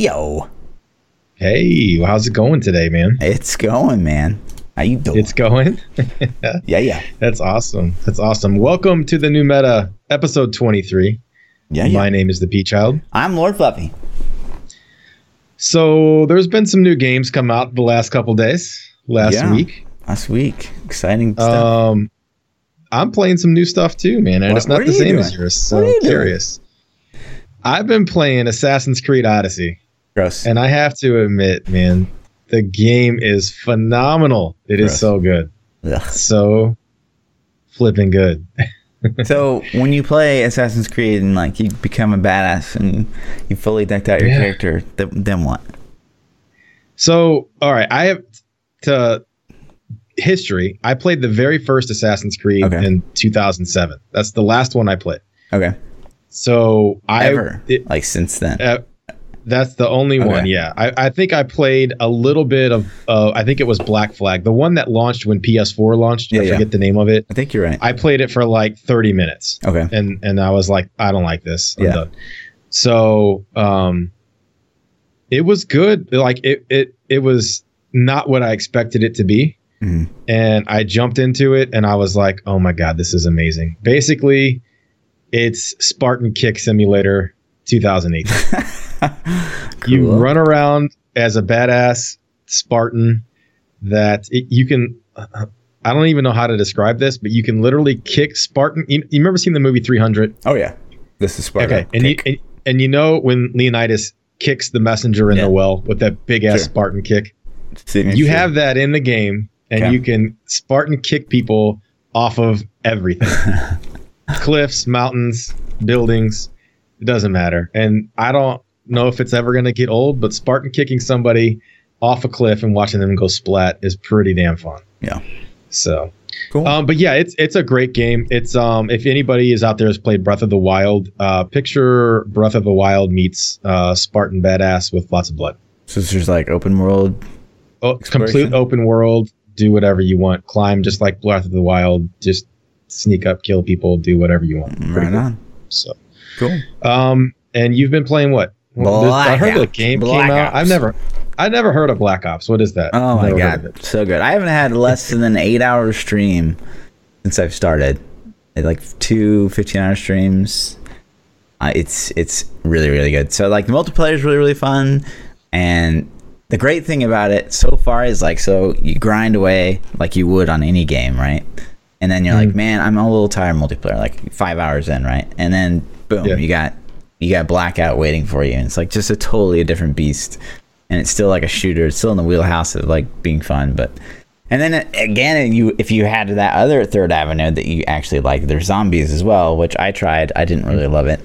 Yo, Hey, how's it going today, man? it's going, man. How you doing? It's going. yeah, yeah, That's awesome. That's awesome. Welcome to the new meta, episode 23. yeah, yeah. My name is the P Child. I'm Lord Fluffy. So there's been some new games come out the last couple days, last Yeah. week. Last week, exciting stuff. Um, I'm playing some new stuff too, man, and What- it's not the same doing? as yours. So What are you I'm doing? curious. I've been playing Assassin's Creed Odyssey, Gross. and I have to admit, man, the game is phenomenal. It is Gross. so good, so flipping good. so when you play Assassin's Creed and like you become a badass and you fully decked out your Yeah. character, th- then what? So, all right, I have to history. I played the very first Assassin's Creed Okay. in 2007. That's the last one I played. Okay. So I Ever it- like since then? uh, that's the only Okay. one. Yeah, I, I think I played a little bit of. Uh, I think it was Black Flag, the one that launched when PS4 launched. Yeah, I yeah. forget the name of it. I think you're right. I played it for like 30 minutes, Okay. and and I was like, I don't like this. I'm Yeah. done. So, um, it was good. Like it it it was not what I expected it to be. Mhm. And I jumped into it and I was like, oh my God, this is amazing. Basically, it's Spartan Kick Simulator 2008. You run around as a badass Spartan that it, you can. Uh, uh, I don't even know how to describe this, but you can literally kick Spartan. You, you remember seeing the movie 300? Oh yeah. This is Spartan. Okay, and you, and, and you know when Leonidas kicks the messenger in Yeah. the well with that big ass Sure. Spartan kick, Signature. you have that in the game, and Okay. you can Spartan kick people off of everything cliffs, mountains, buildings. It doesn't matter. And I don't know if it's ever going to get old, but Spartan kicking somebody off a cliff and watching them go splat is pretty damn fun. Yeah. So, cool. um, but yeah, it's it's a great game. It's um, if anybody is out there has played Breath of the Wild, uh, picture Breath of the Wild meets uh, Spartan badass with lots of blood. so it's just like open world. Oh, complete open world. Do whatever you want. Climb just like Breath of the Wild. Just sneak up, kill people. Do whatever you want. Pretty Right cool. on. So, Cool. um, and you've been playing what? Well, there's- I heard the Black game Ops. came Black out. I've never, I never heard of Black Ops. What is that? Oh my Never heard god, so good! I haven't had less than an eight-hour stream since I've started. Like two 15-hour streams. Uh, it's it's really really good. So like the multiplayer is really really fun, and the great thing about it so far is like so you grind away like you would on any game, right? And then you're like, Mm-hmm. man, I'm a little tired of multiplayer. Like five hours in, right? And then boom, Yeah. you got you got blackout waiting for you, and it's like just a totally a different beast. And it's still like a shooter. It's still in the wheelhouse of like being fun, but and then uh, again, you if you had that other third avenue that you actually like, there's zombies as well, which I tried. I didn't really love it.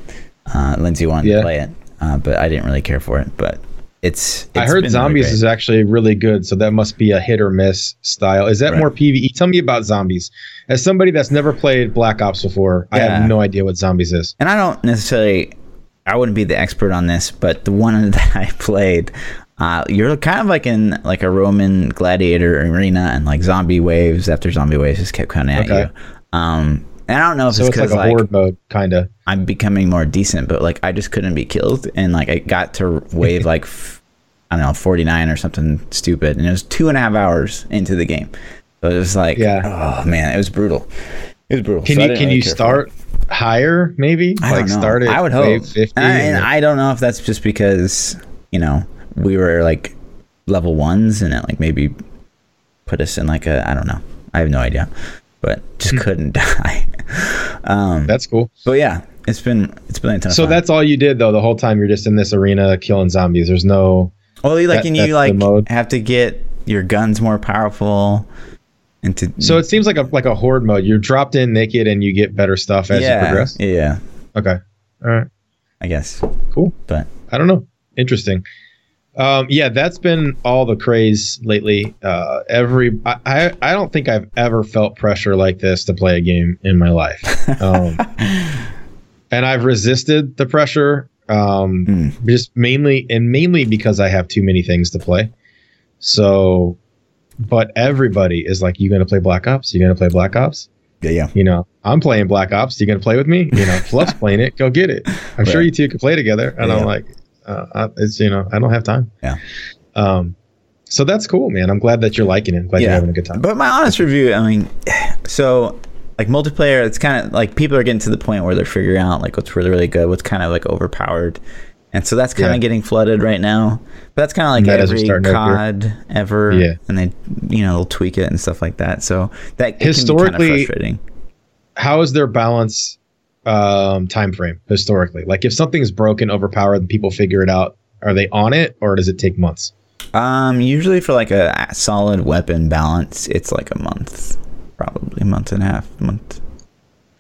Uh, Lindsay wanted Yeah. to play it, uh, but I didn't really care for it. But it's, I heard been really zombies is actually really good, so that must be a hit or miss style. Is that Right. more PVE? Tell me about zombies. As somebody that's never played Black Ops before, I have no idea what zombies is. and I don't necessarily, I wouldn't be the expert on this, but the one that I played, uh, you're kind of like in like a Roman gladiator arena, and like zombie waves after zombie waves just kept coming at Okay. you. Um, and I don't know if So it's like because a like, mode, kind of. I'm becoming more decent, but like I just couldn't be killed, and like I got to wave like f- I don't know 49 or something stupid, and it was two and a half hours into the game, so it was like Yeah. oh man, it was brutal. It was brutal. Can So you can really you start higher? Maybe I like start at I would hope. and, I, and- I don't know if that's just because you know we were like level ones, and it like maybe put us in like a I don't know. I have no idea, but just couldn't die. um, that's cool. but yeah, it's been it's been a ton So that's all you did though. The whole time you're just in this arena killing zombies. There's no. Well, you, like, That- and you like have to get your guns more powerful, and to So it seems like a like a horde mode. You're dropped in naked and you get better stuff as yeah, you progress. yeah, Okay. All right. I guess. Cool. But I don't know. Interesting. Um, yeah, that's been all the craze lately. Uh, every I, I don't think I've ever felt pressure like this to play a game in my life. Um, and I've resisted the pressure um, Mm. just mainly and mainly because I have too many things to play. So, but everybody is like, "You gonna play Black Ops? You gonna play Black Ops?" yeah, yeah. You know, I'm playing Black Ops. You gonna play with me? You know, Fluff's playing it. Go get it. I'm sure you two could play together. And Yeah. I'm like, Uh, it's you know I don't have time. Yeah. Um, so that's cool, man. I'm glad that you're liking it. I'm glad you're having a good time. But my honest review, I mean, so like multiplayer, it's kind of like people are getting to the point where they're figuring out like what's really really good, what's kind of like overpowered, and so that's kind of Yeah. getting flooded right now. But that's kind of like are every starting to appear. COD ever, Yeah. And they you know they'll tweak it and stuff like that. So that it can be Historically- kind of frustrating. How is their balance um, time frame historically? Like if something's broken, overpowered, and people figure it out, are they on it or does it take months? Um, usually for like a solid weapon balance, it's like a month, probably a month and a half, month.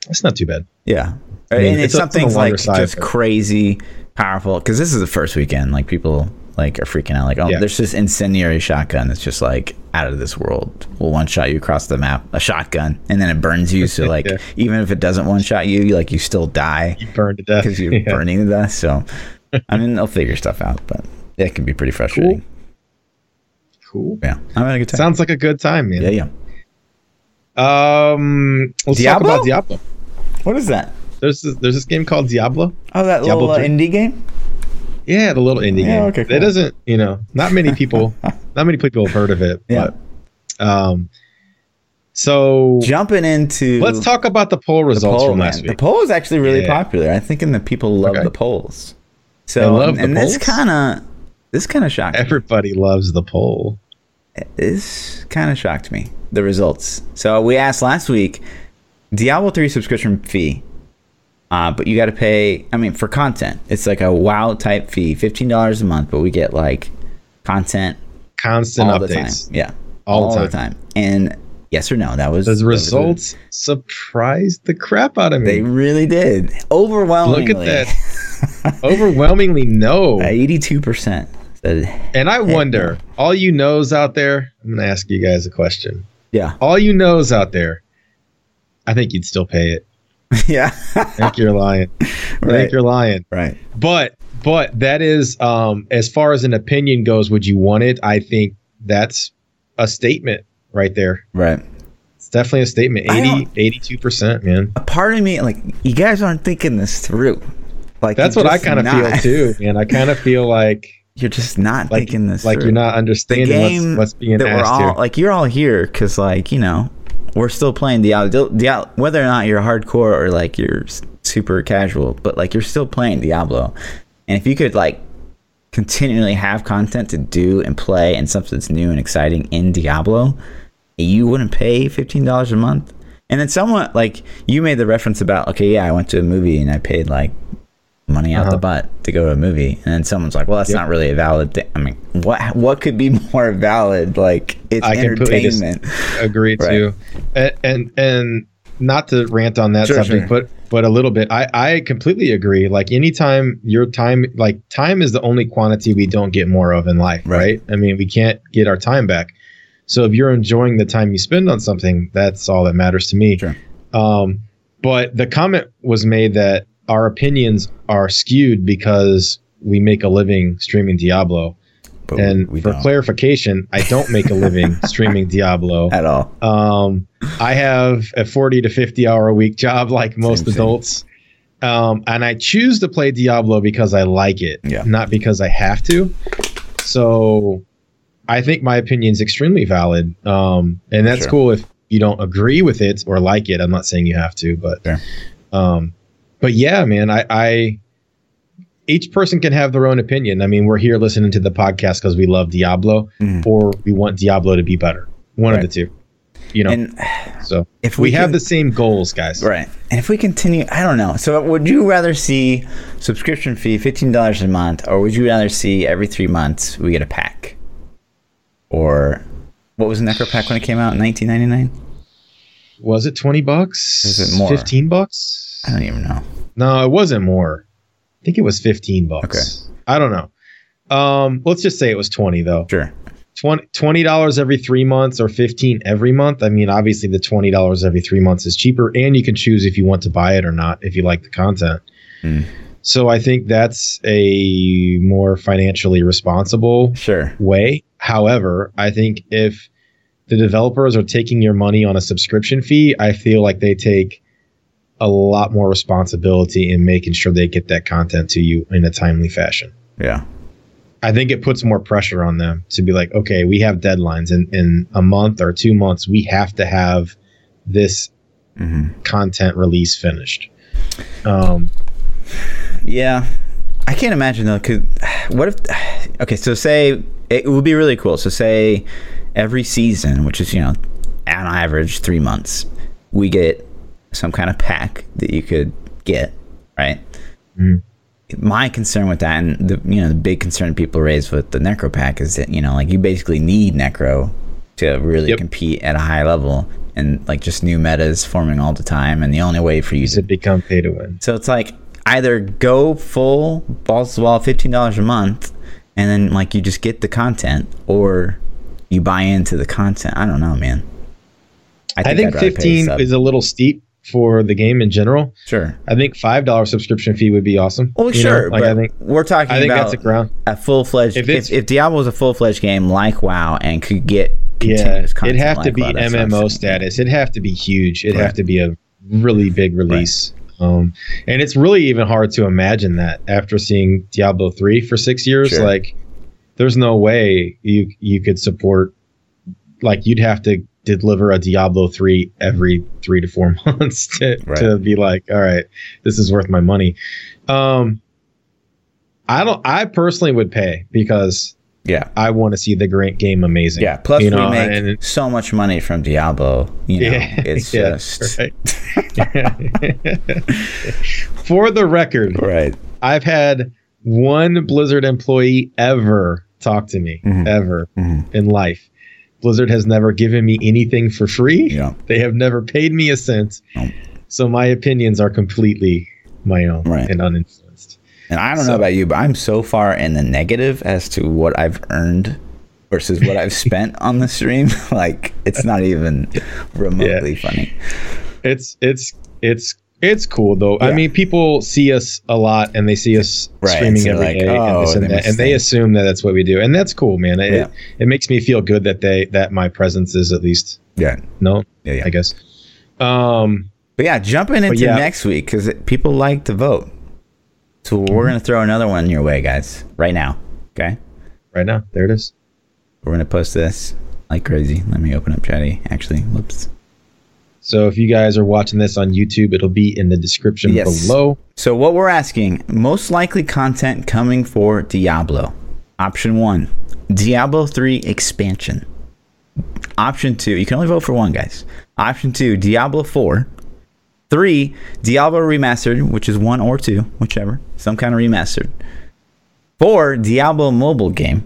That's not too bad. Yeah, I mean, and it's it's a- it's on the something's like side, just but- crazy powerful because this is the first weekend. Like people like are freaking out. Like, oh, Yeah. there's this incendiary shotgun that's just like out of this world. Will one shot you across the map. A shotgun, and then it burns you. So like, Yeah. even if it doesn't one shot you, you like you still die You burned to death because you're Yeah. burning to death. So, I mean, they'll figure stuff out, but it can be pretty frustrating. Cool. Yeah, I'm having a good time. Sounds like a good time, man. yeah, yeah. Um, let's Diablo? talk about Diablo. What is that? There's this, there's this game called Diablo. Oh, that Diablo little uh, indie game. Yeah, the little indie Yeah, game. okay, It cool. doesn't, you know, not many people, not many people have heard of it. Yeah. But, um, so Jumping into let's talk about the poll the results poll, from man. last The poll is actually really Yeah. popular. I think, and the people love Okay. the polls. So, and, the and this kind of this kind of shocked me. Everybody loves the poll. This kind of shocked me. The results. So we asked last week, Diablo three subscription fee. Uh, but you got to pay. I mean, for content, it's like a WoW type fee, fifteen dollars a month. But we get like content Constant all the updates. time. Yeah, All the time. And yes or no, that was The that was a- results surprised the crap out of me. They really did. Overwhelmingly. Look at that. Overwhelmingly no. Eighty-two percent And I wonder, all you knows out there, I'm going to ask you guys a question. "Yeah, All you knows out there, I think you'd still pay it. yeah, I think you're lying. I think you're lying. right, But but that is um as far as an opinion goes, would you want it? I think that's a statement right there. right." It's definitely a statement. I 80 82%, man. A part of me, like, you guys aren't thinking this through. Like, That's what I kind of feel too, man. I kind of feel like You're just not like thinking this like through. you're not understanding game what's, what's being that we're asked all here. like you're all here because like you know we're still playing Diablo. Diablo whether or not you're hardcore or like you're super casual, but like you're still playing Diablo. And if you could like continually have content to do and play and something that's new and exciting in Diablo, you wouldn't pay fifteen dollars a month. And then someone like you made the reference about okay, yeah, I went to a movie and I paid like money out the Uh-huh. butt to go to a movie, and then someone's like, "Well, that's Yep. not really a valid thing." I mean, what what could be more valid? Like it's I entertainment. agree Right. too. And, and and not to rant on that Sure, subject, sure. but but a little bit. I I completely agree. Like anytime your time, like time is the only quantity we don't get more of in life, Right. right? I mean, we can't get our time back. So if you're enjoying the time you spend on something, that's all that matters to me. Sure. Um, but the comment was made that our opinions are skewed because we make a living streaming Diablo. But and for don't clarification, I don't make a living streaming Diablo. at all. Um, I have a 40 to 50 hour a week job like most Same, same. adults. Um, and I choose to play Diablo because I like it, Yeah. not because I have to. So I think my opinion is extremely valid. Um, and that's Sure. cool if you don't agree with it or like it. I'm not saying you have to, but, Sure. um, but yeah, man, I, I, each person can have their own opinion. I mean, we're here listening to the podcast because we love Diablo Mhm. or we want Diablo to be better. One Right. of the two, you know. And so if we, we, have can- the same goals, guys. right, and if we continue, I don't know. So would you rather see subscription fee fifteen dollars a month, or would you rather see every three months we get a pack? Or what was Necro Pack when it came out in nineteen ninety nine? Was it twenty bucks? Was it more? Fifteen bucks? I don't even know. No, it wasn't more. I think it was fifteen bucks. Okay. I don't know. Um, let's just say it was twenty though. Sure. 20 dollars every three months or 15 every month i mean obviously the 20 dollars every three months is cheaper and you can choose if you want to buy it or not if you like the content Hmm. so i think that's a more financially responsible Sure. way however i think if the developers are taking your money on a subscription fee i feel like they take a lot more responsibility in making sure they get that content to you in a timely fashion Yeah. I think it puts more pressure on them to be like, okay, we have deadlines in in a month or two months. We have to have this hmm content release finished. Um, Yeah. I can't imagine though. Cause what if? Okay, so say it would be really cool. So say every season, which is you know, on average three months, we get some kind of pack that you could get, right? Mhm. My concern with that, and the you know the big concern people raise with the Necro pack is that you know like you basically need Necro to really Yep. compete at a high level, and like just new metas forming all the time, and the only way for you to become pay to win? so it's like either go full balls to the wall, fifteen dollars a month, and then like you just get the content, or you buy into the content. I don't know, man. I think, rather a 15 is a little steep for the game in general. sure. I think five dollar subscription fee would be awesome. Well, You sure, like but I think we're talking I think about that's a ground. a full fledged. If If, if, Diablo was a full fledged game like WoW and could get Yeah, it'd have to be WoW, that's what I'm MMO status. It'd have to be huge. It'd Right. have to be a really big release. Um, and it's really even hard to imagine that after seeing Diablo three for six years. Sure. Like, there's no way you you could support. Like, you'd have to deliver a Diablo three every three to four months to Right. to be like, all right, this is worth my money. Um, I don't. I personally would pay because Yeah, I want to see the great game amazing. yeah. Plus, you know, we make and- so much money from Diablo. You know, it's yeah, just right. For the record, right. I've had one Blizzard employee ever talk to me, Mhm. ever Mhm. in life. Blizzard has never given me anything for free. Yeah. They have never paid me a cent. Nope. So my opinions are completely my own Right. and uninfluenced. And I don't So- know about you, but I'm so far in the negative as to what I've earned versus what I've spent on the stream. Like it's not even remotely funny. It's it's it's it's cool though. I mean, people see us a lot and they see us Right, streaming so every like, day oh, and and they that, and they assume that that's what we do, and that's cool, man. It, Yeah. it makes me feel good that they that my presence is at least Yeah. no Yeah, yeah. I guess. Um, But yeah, jumping into yeah. next week because people like to vote. So we're gonna throw another one your way, guys, right now. Okay, right now, there it is. we're gonna post this like crazy. Let me open up Chatty. Actually, whoops. So if you guys are watching this on YouTube, it'll be in the description Yes. below. So what we're asking, most likely content coming for Diablo. Option 1, Diablo 3 expansion. Option 2, you can only vote for one, guys. Option 2, Diablo 4. 3, Diablo remastered, which is 1 or 2, whichever, some kind of remastered. 4, Diablo mobile game.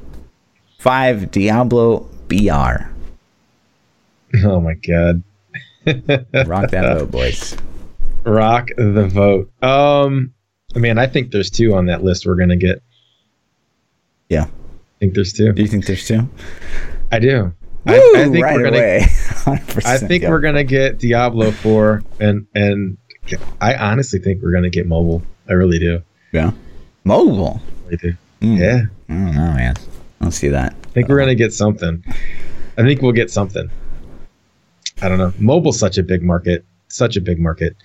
5, Diablo BR. Oh my god, Rock that vote, boys. rock the vote. Um, man, I think there's two on that list we're gonna get. Yeah. I think there's two. Do you think there's two? I do. I, Woo, I think right we're gonna. away. I think go. we're gonna get Diablo four, and and I honestly think we're gonna get mobile. I really do. Yeah. Mobile. I really do. Mm. Yeah, I don't know, man. I don't see that. I think we're gonna get something. I think we'll get something. I don't know. Mobile's such a big market, such a big market.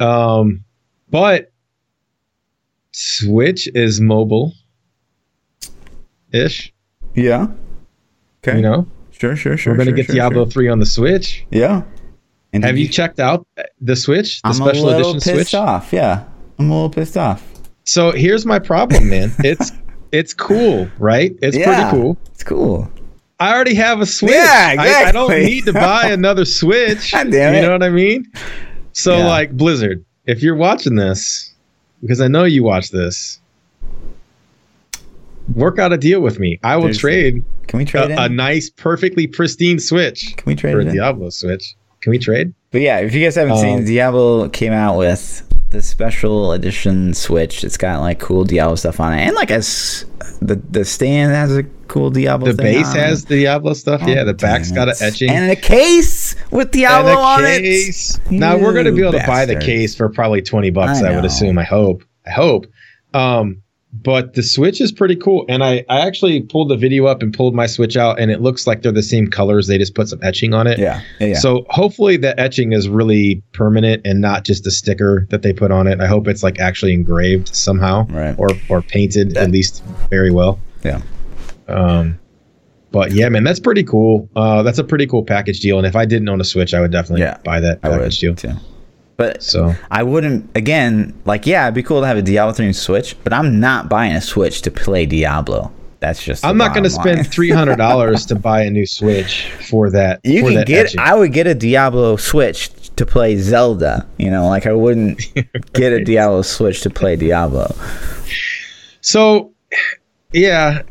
Um, but Switch is mobile ish. Yeah. Okay. You know, Sure, sure, sure. we're gonna sure, get sure, Diablo sure. three on the Switch. Yeah. And Have did you checked out the Switch, the I'm special a little edition pissed Switch? off. Yeah. I'm a little pissed off. So here's my problem, man. It's it's cool, right? It's Yeah. pretty cool. It's cool. I already have a Switch. Yeah, I, I don't need to buy another Switch. God damn You it. know what I mean? So Yeah. like Blizzard, if you're watching this, because I know you watch this, work out a deal with me. I will Seriously. trade Can we trade a, in? a nice, perfectly pristine Switch Can we trade for a? Diablo Switch. Can we trade? But yeah, if you guys haven't seen, Um, Diablo came out with the special edition Switch. It's got like cool Diablo stuff on it, and like as the the stand has a cool Diablo. The base has the Diablo stuff. Oh, yeah, the back's damn got it. an etching. and a case with Diablo on case. it. Now we're gonna be able to buy the case for probably twenty bucks. I I, would assume. I hope. I hope. Um, but the Switch is pretty cool. And I, I actually pulled the video up and pulled my Switch out, and it looks like they're the same colors. They just put some etching on it. Yeah. Yeah. So hopefully the etching is really permanent and not just a sticker that they put on it. I hope it's like actually engraved somehow, Right. or or painted That- at least very well. yeah. Um, but yeah, man, that's pretty cool. Uh, that's a pretty cool package deal. And if I didn't own a Switch, I would definitely Yeah, buy that I would package deal. too. But So I wouldn't again like yeah, it'd be cool to have a Diablo 3 Switch, but I'm not buying a Switch to play Diablo. That's just I'm not going to spend three hundred dollars to buy a new Switch for that. You for can that get etching. I would get a Diablo Switch to play Zelda, you know, like I wouldn't get a Diablo Switch to play Diablo. So, yeah,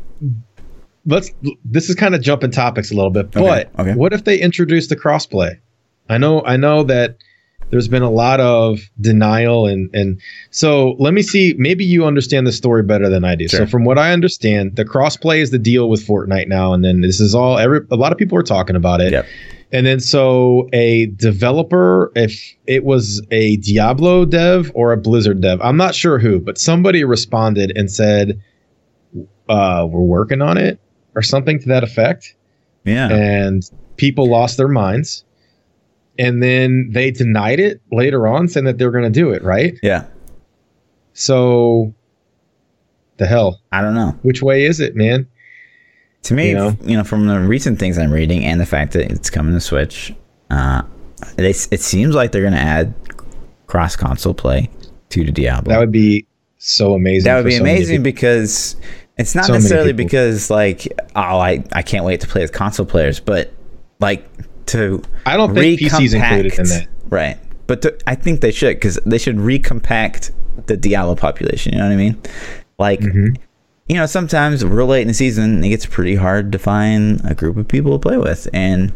let's. This is kind of jumping topics a little bit, Okay, but okay. what if they introduce the crossplay? I know, I know that there's been a lot of denial, and and so let me see. Maybe you understand the story better than I do. So, from what I understand, the crossplay is the deal with Fortnite now, and then this is all. Every a lot of people are talking about it. Yep. And then so a developer, if it was a Diablo dev or a Blizzard dev, I'm not sure who, but somebody responded and said, uh, "We're working on it" or something to that effect, Yeah. and people lost their minds. And then they denied it later on, saying that they were going to do it. Right? yeah. So, the hell, I don't know. which way is it, man? To me, You know? you know, from the recent things I'm reading and the fact that it's coming to Switch, uh, they, it seems like they're going to add cross console play to the Diablo. That would be so amazing. That would be so amazing because it's not So necessarily because like oh I, I can't wait to play with console players, but like to I don't think PC's included in that. right? But to, I think they should because they should recompact the Diablo population. You know what I mean? Like Mhm. you know sometimes real late in the season it gets pretty hard to find a group of people to play with, and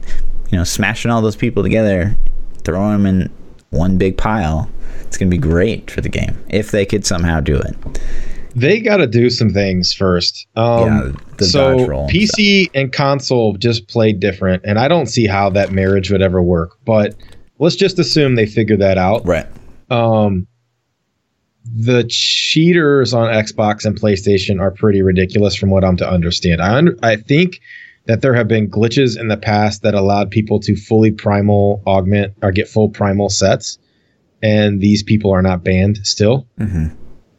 you know smashing all those people together, throwing them in one big pile. It's gonna be great for the game if they could somehow do it. They got to do some things first. Um, Yeah, the so dodge roll and PC and console just play different, and I don't see how that marriage would ever work. But let's just assume they figure that out. Right. Um, the cheaters on Xbox and PlayStation are pretty ridiculous, from what I'm to understand. I under, I think that there have been glitches in the past that allowed people to fully primal augment or get full primal sets, and these people are not banned still hmm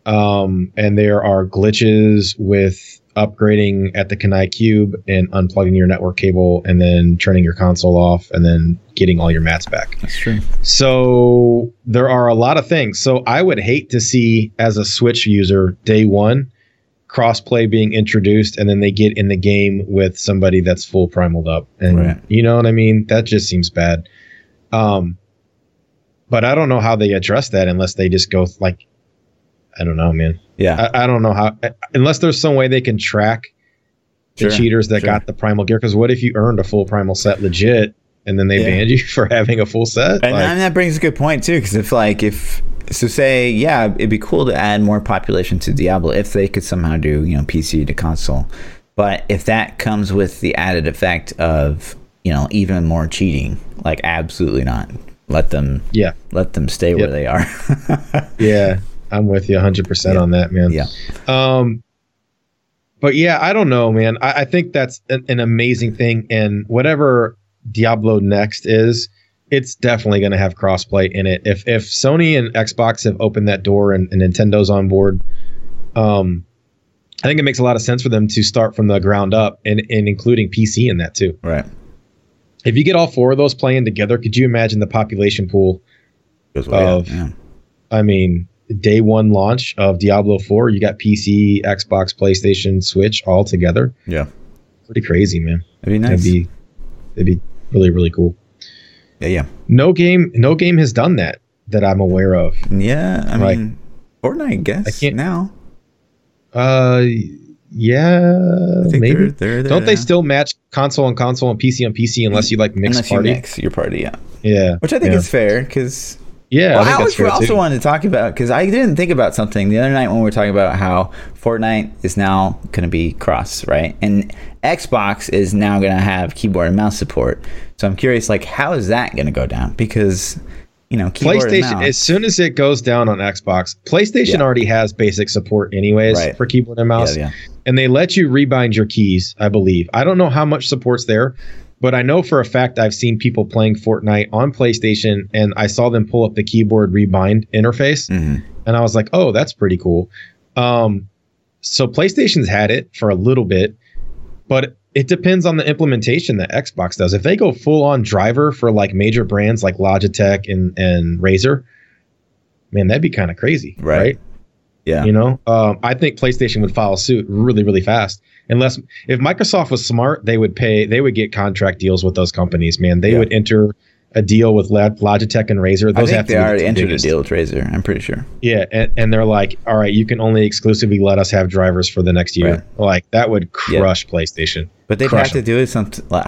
um, and there are glitches with upgrading at the Kanai Cube and unplugging your network cable and then turning your console off and then getting all your mats back. That's true. So there are a lot of things. So I would hate to see as a Switch user day one crossplay being introduced and then they get in the game with somebody that's full primaled up. And Right. you know what I mean? That just seems bad. Um but I don't know how they address that unless they just go like I don't know, man. Yeah. I, I don't know how unless there's some way they can track the Sure, cheaters that sure. got the primal gear. Because what if you earned a full primal set legit and then they Yeah. banned you for having a full set? and, Like, and that brings a good point too, because if like if so, say yeah, it'd be cool to add more population to Diablo if they could somehow do you know PC to console, but if that comes with the added effect of you know even more cheating, like absolutely not. Let them yeah, let them stay where they are. yeah, I'm with you 100 percent Yeah. on that, man. yeah. Um, but yeah, I don't know, man. I, I think that's an, an amazing thing, and whatever Diablo next is, it's definitely going to have crossplay in it. If if Sony and Xbox have opened that door and, and Nintendo's on board, um, I think it makes a lot of sense for them to start from the ground up and, and including PC in that too. Right. If you get all four of those playing together, could you imagine the population pool? Of- yeah. I mean, day one launch of Diablo 4, you got PC, Xbox, PlayStation, Switch all together. Yeah. Pretty crazy, man. That'd be nice. That'd be that'd be really really cool. yeah, yeah. No game no game has done that that I'm aware of. Yeah, I Like- mean Fortnite, I guess I can't- now. Uh yeah, maybe. they're, they're Don't they now. still match console on console and PC on PC unless you like mix Unless party? you mix your party, yeah. Yeah. Which I think yeah. is fair because Yeah, well, I think I, was also too. wanted to talk about because I didn't think about something the other night when we were talking about how Fortnite is now going to be cross, right? And Xbox is now going to have keyboard and mouse support. So I'm curious, like, how is that going to go down? Because you know, keyboard and PlayStation, as soon as it goes down on Xbox, PlayStation Yeah. already has basic support anyways Right. for keyboard and mouse. yeah, yeah. and they let you rebind your keys, I believe. I don't know how much support's there, but I know for a fact I've seen people playing Fortnite on PlayStation and I saw them pull up the keyboard rebind interface Mhm. and I was like, "Oh, that's pretty cool." Um so PlayStation's had it for a little bit, but it depends on the implementation that Xbox does. If they go full on driver for like major brands like Logitech and and Razer, man, that'd be kind of crazy, Right. right? Yeah. You know, um, I think PlayStation would follow suit really, really fast. Unless if Microsoft was smart, they would pay. They would get contract deals with those companies. Man, they Yeah. would enter a deal with Logitech and Razer. I Those think have they to be the already entered biggest. a deal with Razer. I'm pretty sure. Yeah, and, and they're like, all right, you can only exclusively let us have drivers for the next year. Right. Like that would Yeah. crush PlayStation. But they'd Crush have to do it something. Like,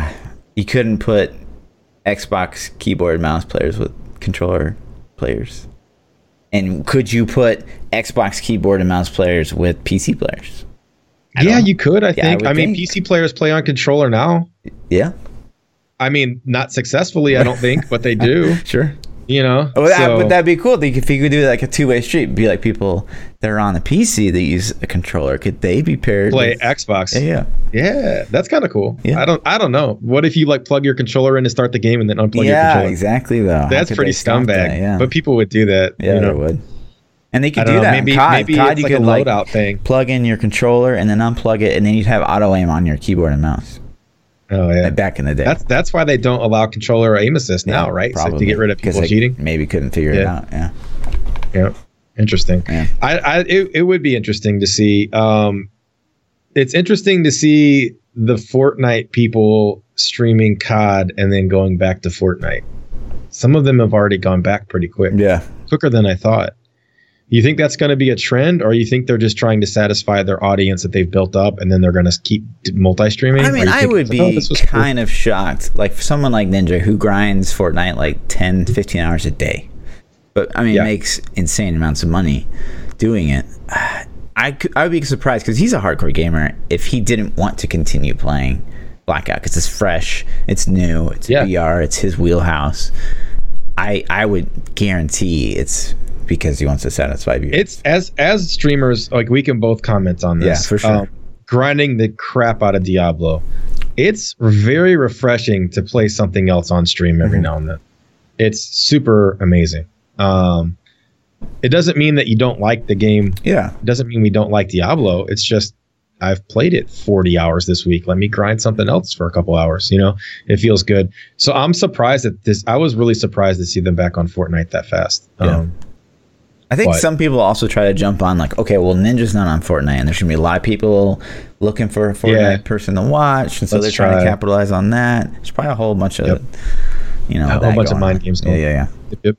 you couldn't put Xbox keyboard and mouse players with controller players. And could you put Xbox keyboard and mouse players with PC players? I yeah, you could. I Yeah, think. would I, mean, think. PC players play on controller now. Yeah, I mean, not successfully, I don't think, but they do. sure. You know, that, So- but that'd be cool. If you could do like a two way street, be like people that are on a PC that use a controller. Could they be paired? play with- Xbox. Yeah, yeah. Yeah, that's kind of cool. Yeah. I don't I don't know. What if you like plug your controller in to start the game and then unplug your yeah, controller? exactly. Though That's pretty scumbag. that? Yeah, But people would do that. yeah, you know? they would. And they could don't know. that. Maybe COD. maybe COD, you like could a like thing. plug in your controller and then unplug it, and then you'd have auto aim on your keyboard and mouse. Oh yeah. Like back in the day, That's that's why they don't allow controller or aim assist now, right? So to get rid of people cheating. Maybe couldn't figure it out. Yeah, Yeah. Interesting. Yeah. I, I it, it would be interesting to see. Um it's interesting to see the Fortnite people streaming COD and then going back to Fortnite. Some of them have already gone back pretty quick. yeah. quicker than I thought. You think that's going to be a trend, or you think they're just trying to satisfy their audience that they've built up, and then they're going to keep multi-streaming? I mean, I would it's like, oh, be this was cool? kind of shocked. Like for someone like Ninja who grinds Fortnite like 10, 15 hours a day, but I mean, Yeah. makes insane amounts of money doing it. I could, I would be surprised because he's a hardcore gamer. If he didn't want to continue playing Blackout because it's fresh, it's new, it's Yeah. BR, it's his wheelhouse. I I would guarantee it's because he wants to satisfy viewers. It's as as streamers, like we can both comment on this. Yeah, for sure. grinding the crap out of Diablo. It's very refreshing to play something else on stream every Mhm. now and then. It's super amazing. Um, it doesn't mean that you don't like the game yeah. It doesn't mean we don't like Diablo. It's just I've played it 40 hours this week. Let me grind something else for a couple hours. You know, it feels good. So I'm surprised that this. I was really surprised to see them back on Fortnite that fast. Yeah. Um, I think But- some people also try to jump on like, okay, well, Ninja's not on Fortnite, and there's gonna be a lot of people looking for a Fortnite Yeah. person to watch, and so Let's they're trying to capitalize on that. There's probably a whole bunch of, Yep. you know, A whole bunch of mind on. games Yeah, going yeah, yeah. Yep.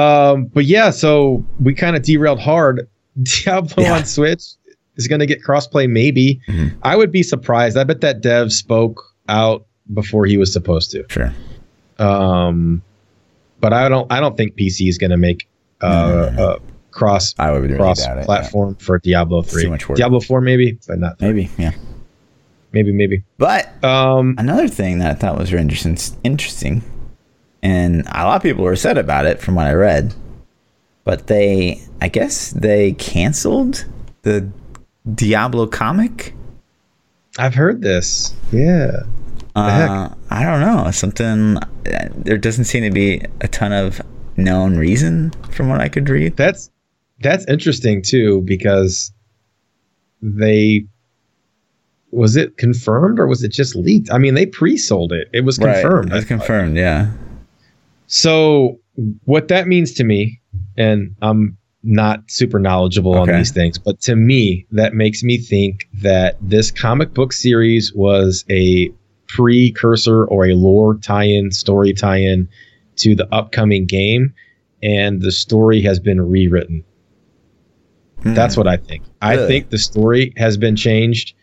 Um, but yeah, so we kind of derailed hard. Diablo Yeah. on Switch is going to get crossplay, maybe. Mhm. I would be surprised. I bet that dev spoke out before he was supposed to. Sure. Um, but I don't. I don't think PC is going to make uh, No, no, no. uh cross I would really cross platform for Diablo three. too much work. Diablo four maybe, but not yeah. Maybe, yeah. maybe maybe. But Um, another thing that I thought was very interesting, interesting, and a lot of people were upset about it from what I read, but they, I guess, they canceled the Diablo comic. I've heard this. Yeah. Uh, I don't know. Something. uh, There doesn't seem to be a ton of known reason from what I could read. That's that's interesting too because they was it confirmed or was it just leaked? I mean, they pre-sold it. It was confirmed. It's confirmed. Yeah. So what that means to me, and I'm not super knowledgeable on these things, but to me, that makes me think that this comic book series was a precursor or a lore tie-in, story tie-in to the upcoming game, and the story has been rewritten. That's what I think. I Really? think the story has been changed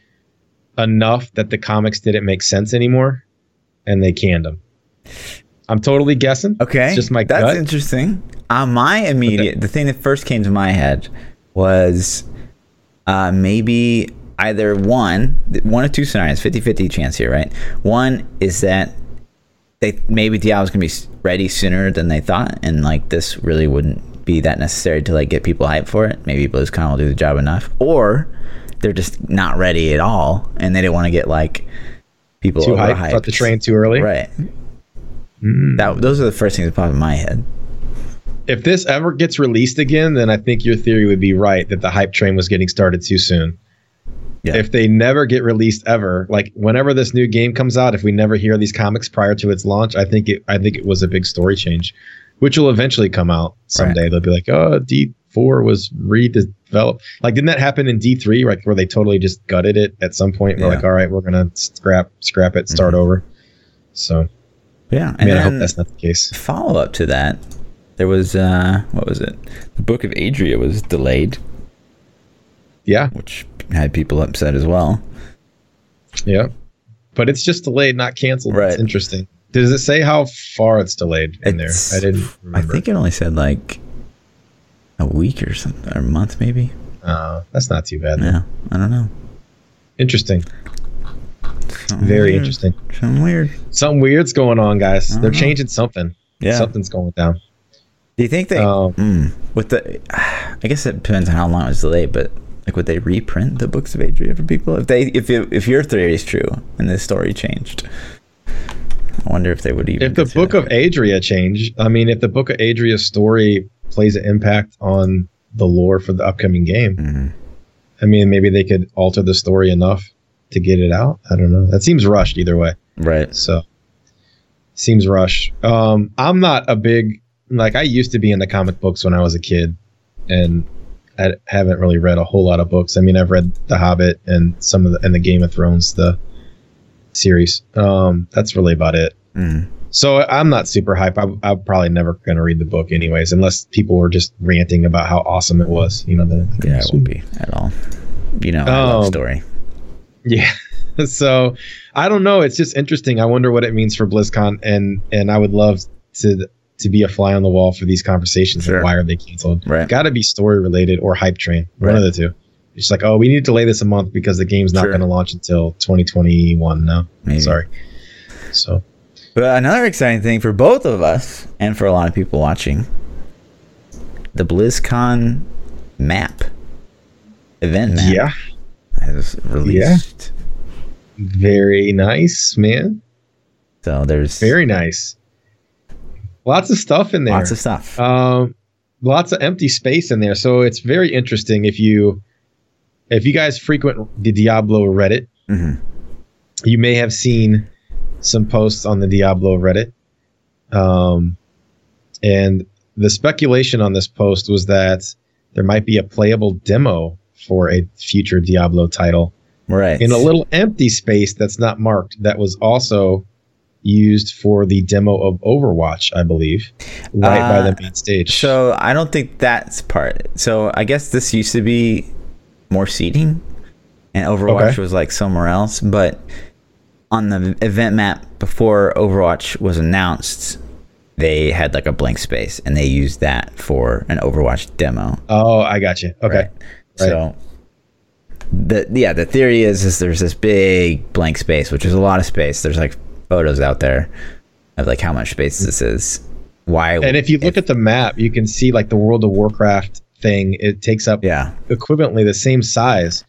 enough that the comics didn't make sense anymore, and they canned them. I'm totally guessing. Okay. It's just my That's gut. interesting. Uh, my immediate, the thing that first came to my head was uh, maybe either one, one of two scenarios, 50 50 chance here, right? One is that they maybe Diablo's going to be ready sooner than they thought, and like this really wouldn't be that necessary to like get people hyped for it. Maybe BlizzCon will do the job enough, or they're just not ready at all, and they didn't want to get like people Too hyped, overhyped. the train too early. right? Mm. That those are the first things that pop in my head. If this ever gets released again, then I think your theory would be right that the hype train was getting started too soon. Yeah. If they never get released ever, like whenever this new game comes out, if we never hear these comics prior to its launch, I think it I think it was a big story change, which will eventually come out someday. They'll be like, oh, D four was redeveloped. Like, didn't that happen in D three, like where they totally just gutted it at some point? We're Yeah. like, all right, we're gonna scrap scrap it, start Mhm. over. So, Yeah, I mean, and I hope that's not the case. follow up to that. There was uh, what was it? The Book of Adria was delayed, Yeah, which had people upset as well. yeah, but it's just delayed, not canceled. Right. It's interesting. Does it say how far it's delayed in It's- there? I didn't I think it only said like a week or something, or a month maybe. Uh, that's not too bad. Yeah, I don't know. Interesting. Something Very weird. interesting. Something weird. Something weird's going on, guys. They're know. changing something. Yeah. Something's going down. Do you think they? Um, mm, with the, I guess it depends on how long it was delayed, but like would they reprint the books of Adria for people if they if it, if your theory is true and the story changed? I wonder if they would even. If the Book of. Adria changed, I mean, if the Book of Adria's story plays an impact on the lore for the upcoming game, Mhm. I mean, maybe they could alter the story enough to get it out. I don't know. That seems rushed either way. right? So seems rushed. Um, I'm not a big like I used to be in the comic books when I was a kid, and I haven't really read a whole lot of books. I mean, I've read The Hobbit and some of the and the Game of Thrones the series. Um, that's really about it. Mm. So I'm not super hype. I, I'm probably never going to read the book anyways, unless people were just ranting about how awesome it was. You know, the, Yeah, it won't be at all. You know, I love Um, story. Yeah. so I don't know. It's just interesting. I wonder what it means for BlizzCon, and and I would love to to be a fly on the wall for these conversations. Sure. Like, why are they canceled? Right. Got to be story related or hype train. One of the two. It's like, oh, we need to delay this a month because the game's not Sure. going to launch until 2021 now. Maybe. Sorry. So But another exciting thing for both of us and for a lot of people watching, the BlizzCon map event map yeah, has released. Yeah. very nice, man. So there's Very nice. Lots of stuff in there. lots of stuff. um, lots of empty space in there. So it's very interesting if you if you guys frequent the Diablo Reddit, hmm you may have seen some posts on the Diablo Reddit. Um, and the speculation on this post was that there might be a playable demo for a future Diablo title Right. in a little empty space that's not marked that was also used for the demo of Overwatch, I believe, right by Uh, the main stage. So I don't think that's part. So I guess this used to be more seating, and Overwatch Okay. was like somewhere else. But on the event map before Overwatch was announced, they had like a blank space, and they used that for an Overwatch demo. Oh, I got you. Okay. Right. So the yeah, the theory is is there's this big blank space, which is a lot of space. There's like photos out there of like how much space this is. Why? And if you look at the map, you can see like the World of Warcraft thing. It takes up yeah, equivalently the same size.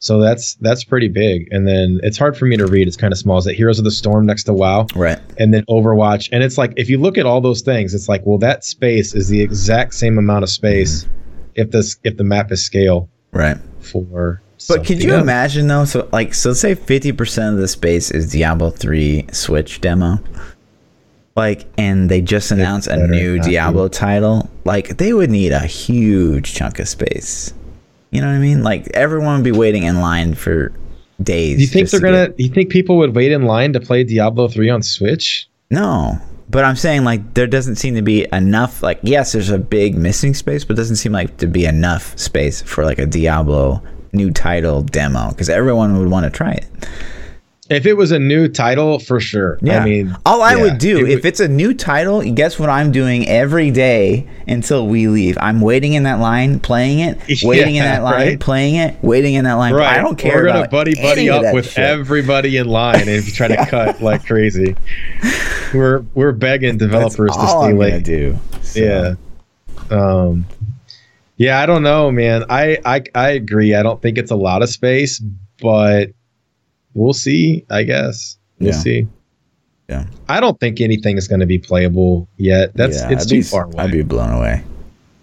So that's that's pretty big. And then it's hard for me to read. It's kind of small. Is that Heroes of the Storm next to WoW? right. and then Overwatch. And it's like if you look at all those things, it's like, well, that space is the exact same amount of space mm. if this if the map is scale Right. for. But could you imagine though? So like, so let's say fifty percent of the space is Diablo three Switch demo. Like, and they just announced a new. Diablo title. Like, they would need a huge chunk of space. You know what I mean? Like, everyone would be waiting in line for days. Do you think they're to gonna? get- you think people would wait in line to play Diablo three on Switch? No, but I'm saying like there doesn't seem to be enough. Like, yes, there's a big missing space, but it doesn't seem like to be enough space for like a Diablo new title demo because everyone would want to try it. If it was a new title, for sure. Yeah. I mean, all I yeah, would do it if it's a new title, guess what I'm doing every day until we leave? I'm waiting in that line, playing it, waiting in that line, right. playing it, waiting in that line. Right. I don't care We're gonna buddy buddy up with shit. everybody in line and if you try to cut like crazy. we're we're begging developers That's to all stay I'm gonna do. So, Yeah. Um yeah, I don't know, man. I, I I agree. I don't think it's a lot of space, but we'll see, I guess. We'll Yeah. see. Yeah. I don't think anything is going to be playable yet. That's yeah, it's I'd too be, far away. I'd be blown away.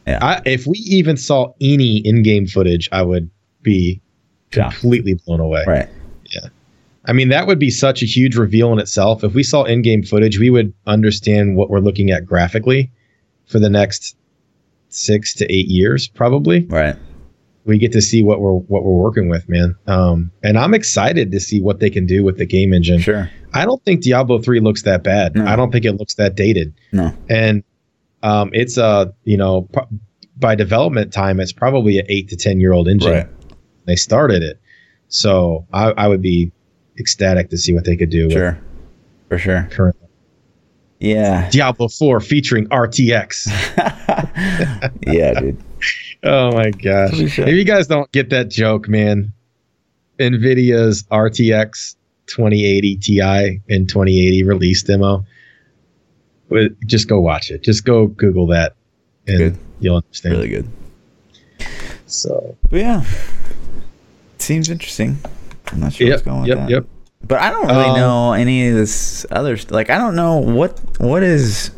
I, if we even saw any in-game footage, I would be Yeah. completely blown away. Right. Yeah. I mean, that would be such a huge reveal in itself. If we saw in-game footage, we would understand what we're looking at graphically for the next six to eight years, probably. Right. We get to see what we're what we're working with, man. Um, and I'm excited to see what they can do with the game engine. Sure. I don't think Diablo three looks that bad. No. I don't think it looks that dated. No. And um, it's a you know p- by development time, it's probably an eight to ten year old engine. Right. They started it, so I, I would be ecstatic to see what they could do with Sure. For sure. current Yeah. Diablo four featuring RTX. yeah, dude. oh my gosh! If you guys don't get that joke, man, Nvidia's RTX 2080 Ti and 2080 release demo. Just go watch it. Just go Google that, and Good. you'll understand. Really good. So But yeah. Seems interesting. I'm not sure yep, what's going yep, that. yep. But I don't really Um, know any of this other st- like I don't know what what is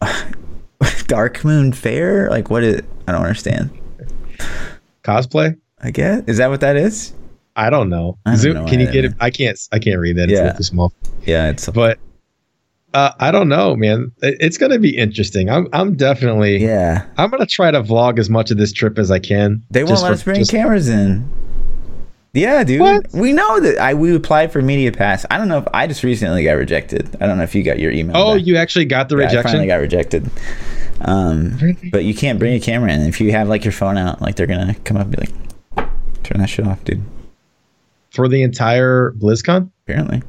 Darkmoon Faire? Like what is I don't understand. Cosplay? I guess is that what that is? I don't know. I don't Zoom, know can you get it? I can't. I can't read that. Yeah. little too small. Yeah, it's But uh, I don't know, man. It- It's gonna be interesting. I'm. I'm definitely. yeah. I'm gonna try to vlog as much of this trip as I can. They won't let for- us bring just- cameras in. Yeah, dude. What? We know that I we applied for media pass. I don't know if I just recently got rejected. I don't know if you got your email. Oh, back. you actually got the Yeah, I finally got rejected. Um, Really? but you can't bring a camera in. If you have like your phone out, like they're gonna come up and be like, "Turn that shit off, dude." for the entire BlizzCon. Apparently,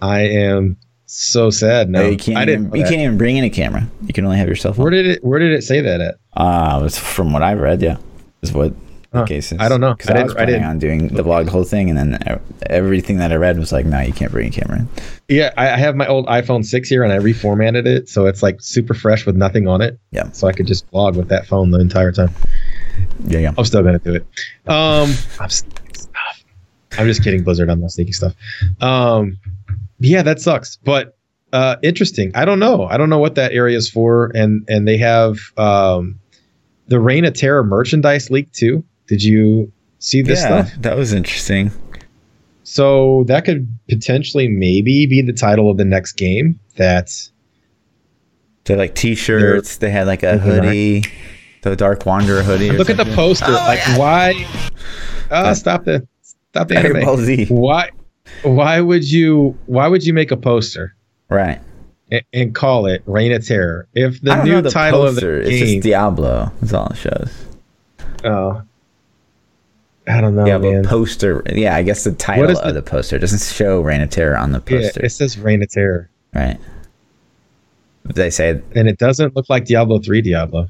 I am so sad. No, you can't. I even, didn't. you that. can't even bring in a camera. You can only have yourself. Where did it? Where did it say that at? Uh, it's from what I've read. Yeah, is what Huh. case is. I don't know. because I I, didn't- was planning on doing the vlog, the whole thing, and then everything that I read was like, "No, you can't bring a camera in." Yeah, I, I have my old iPhone six here, and I reformatted it so it's like super fresh with nothing on it. Yeah. So I could just vlog with that phone the entire time. Yeah, yeah. I'm still gonna do it. Um, I'm, stuff. I'm just kidding, Blizzard. I'm not sneaking stuff. Um, yeah, that sucks. But uh, interesting. I don't know. I don't know what that area is for, and and they have um, the Reign of Terror merchandise leak too. Did you see this yeah, stuff? that was interesting. So that could potentially maybe be the title of the next game. That They had, like t-shirts. They had like a hoodie, the Dark Wanderer hoodie. or look at the poster. Oh, like yeah. why? Uh, stop the stop the anime. Ball Z. why why would you why would you make a poster Right. and, and call it Reign of Terror if the new know the title poster. of the It's game just Diablo. That's all it shows. oh I don't know Yeah, man poster. Yeah, I guess the title of the- the poster doesn't show Reign of Terror on the yeah, poster. it says Reign of Terror right. They say and it doesn't look like Diablo 3 Diablo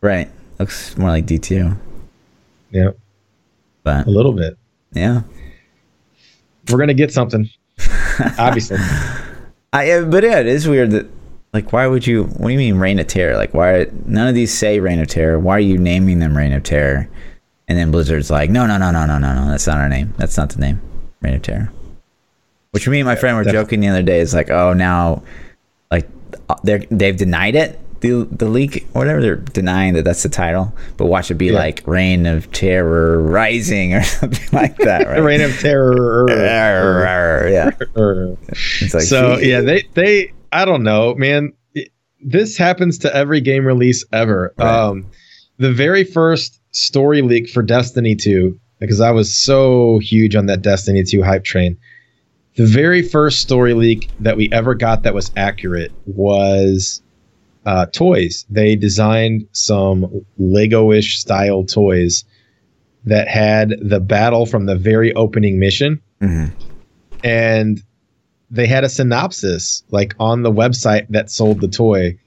right. Looks more like D2. yeah But a little bit yeah. we're gonna get something obviously I yeah, but yeah, it is weird that like why would you what do you mean Reign of Terror? Like why none of these say Reign of Terror. Why are you naming them Reign of Terror? And then Blizzard's like, no, no, no, no, no, no, no. That's not our name. That's not the name. Reign of Terror. Which me and my friend were definitely. joking the other day. It's like, oh, now, like, uh, they're they've denied it, the the leak, or whatever. They're denying that that's the title. But watch it be Yeah. like Reign of Terror Rising or something like that, right? Reign of Terror yeah. It's like, so geez. yeah, they they I don't know, man. This happens to every game release ever. Right. Um, the very first story leak for Destiny 2, because I was so huge on that Destiny 2 hype train. The very first story leak that we ever got that was accurate was uh, toys. They designed some Lego-ish style toys that had the battle from the very opening mission Mhm. and they had a synopsis like on the website that sold the toy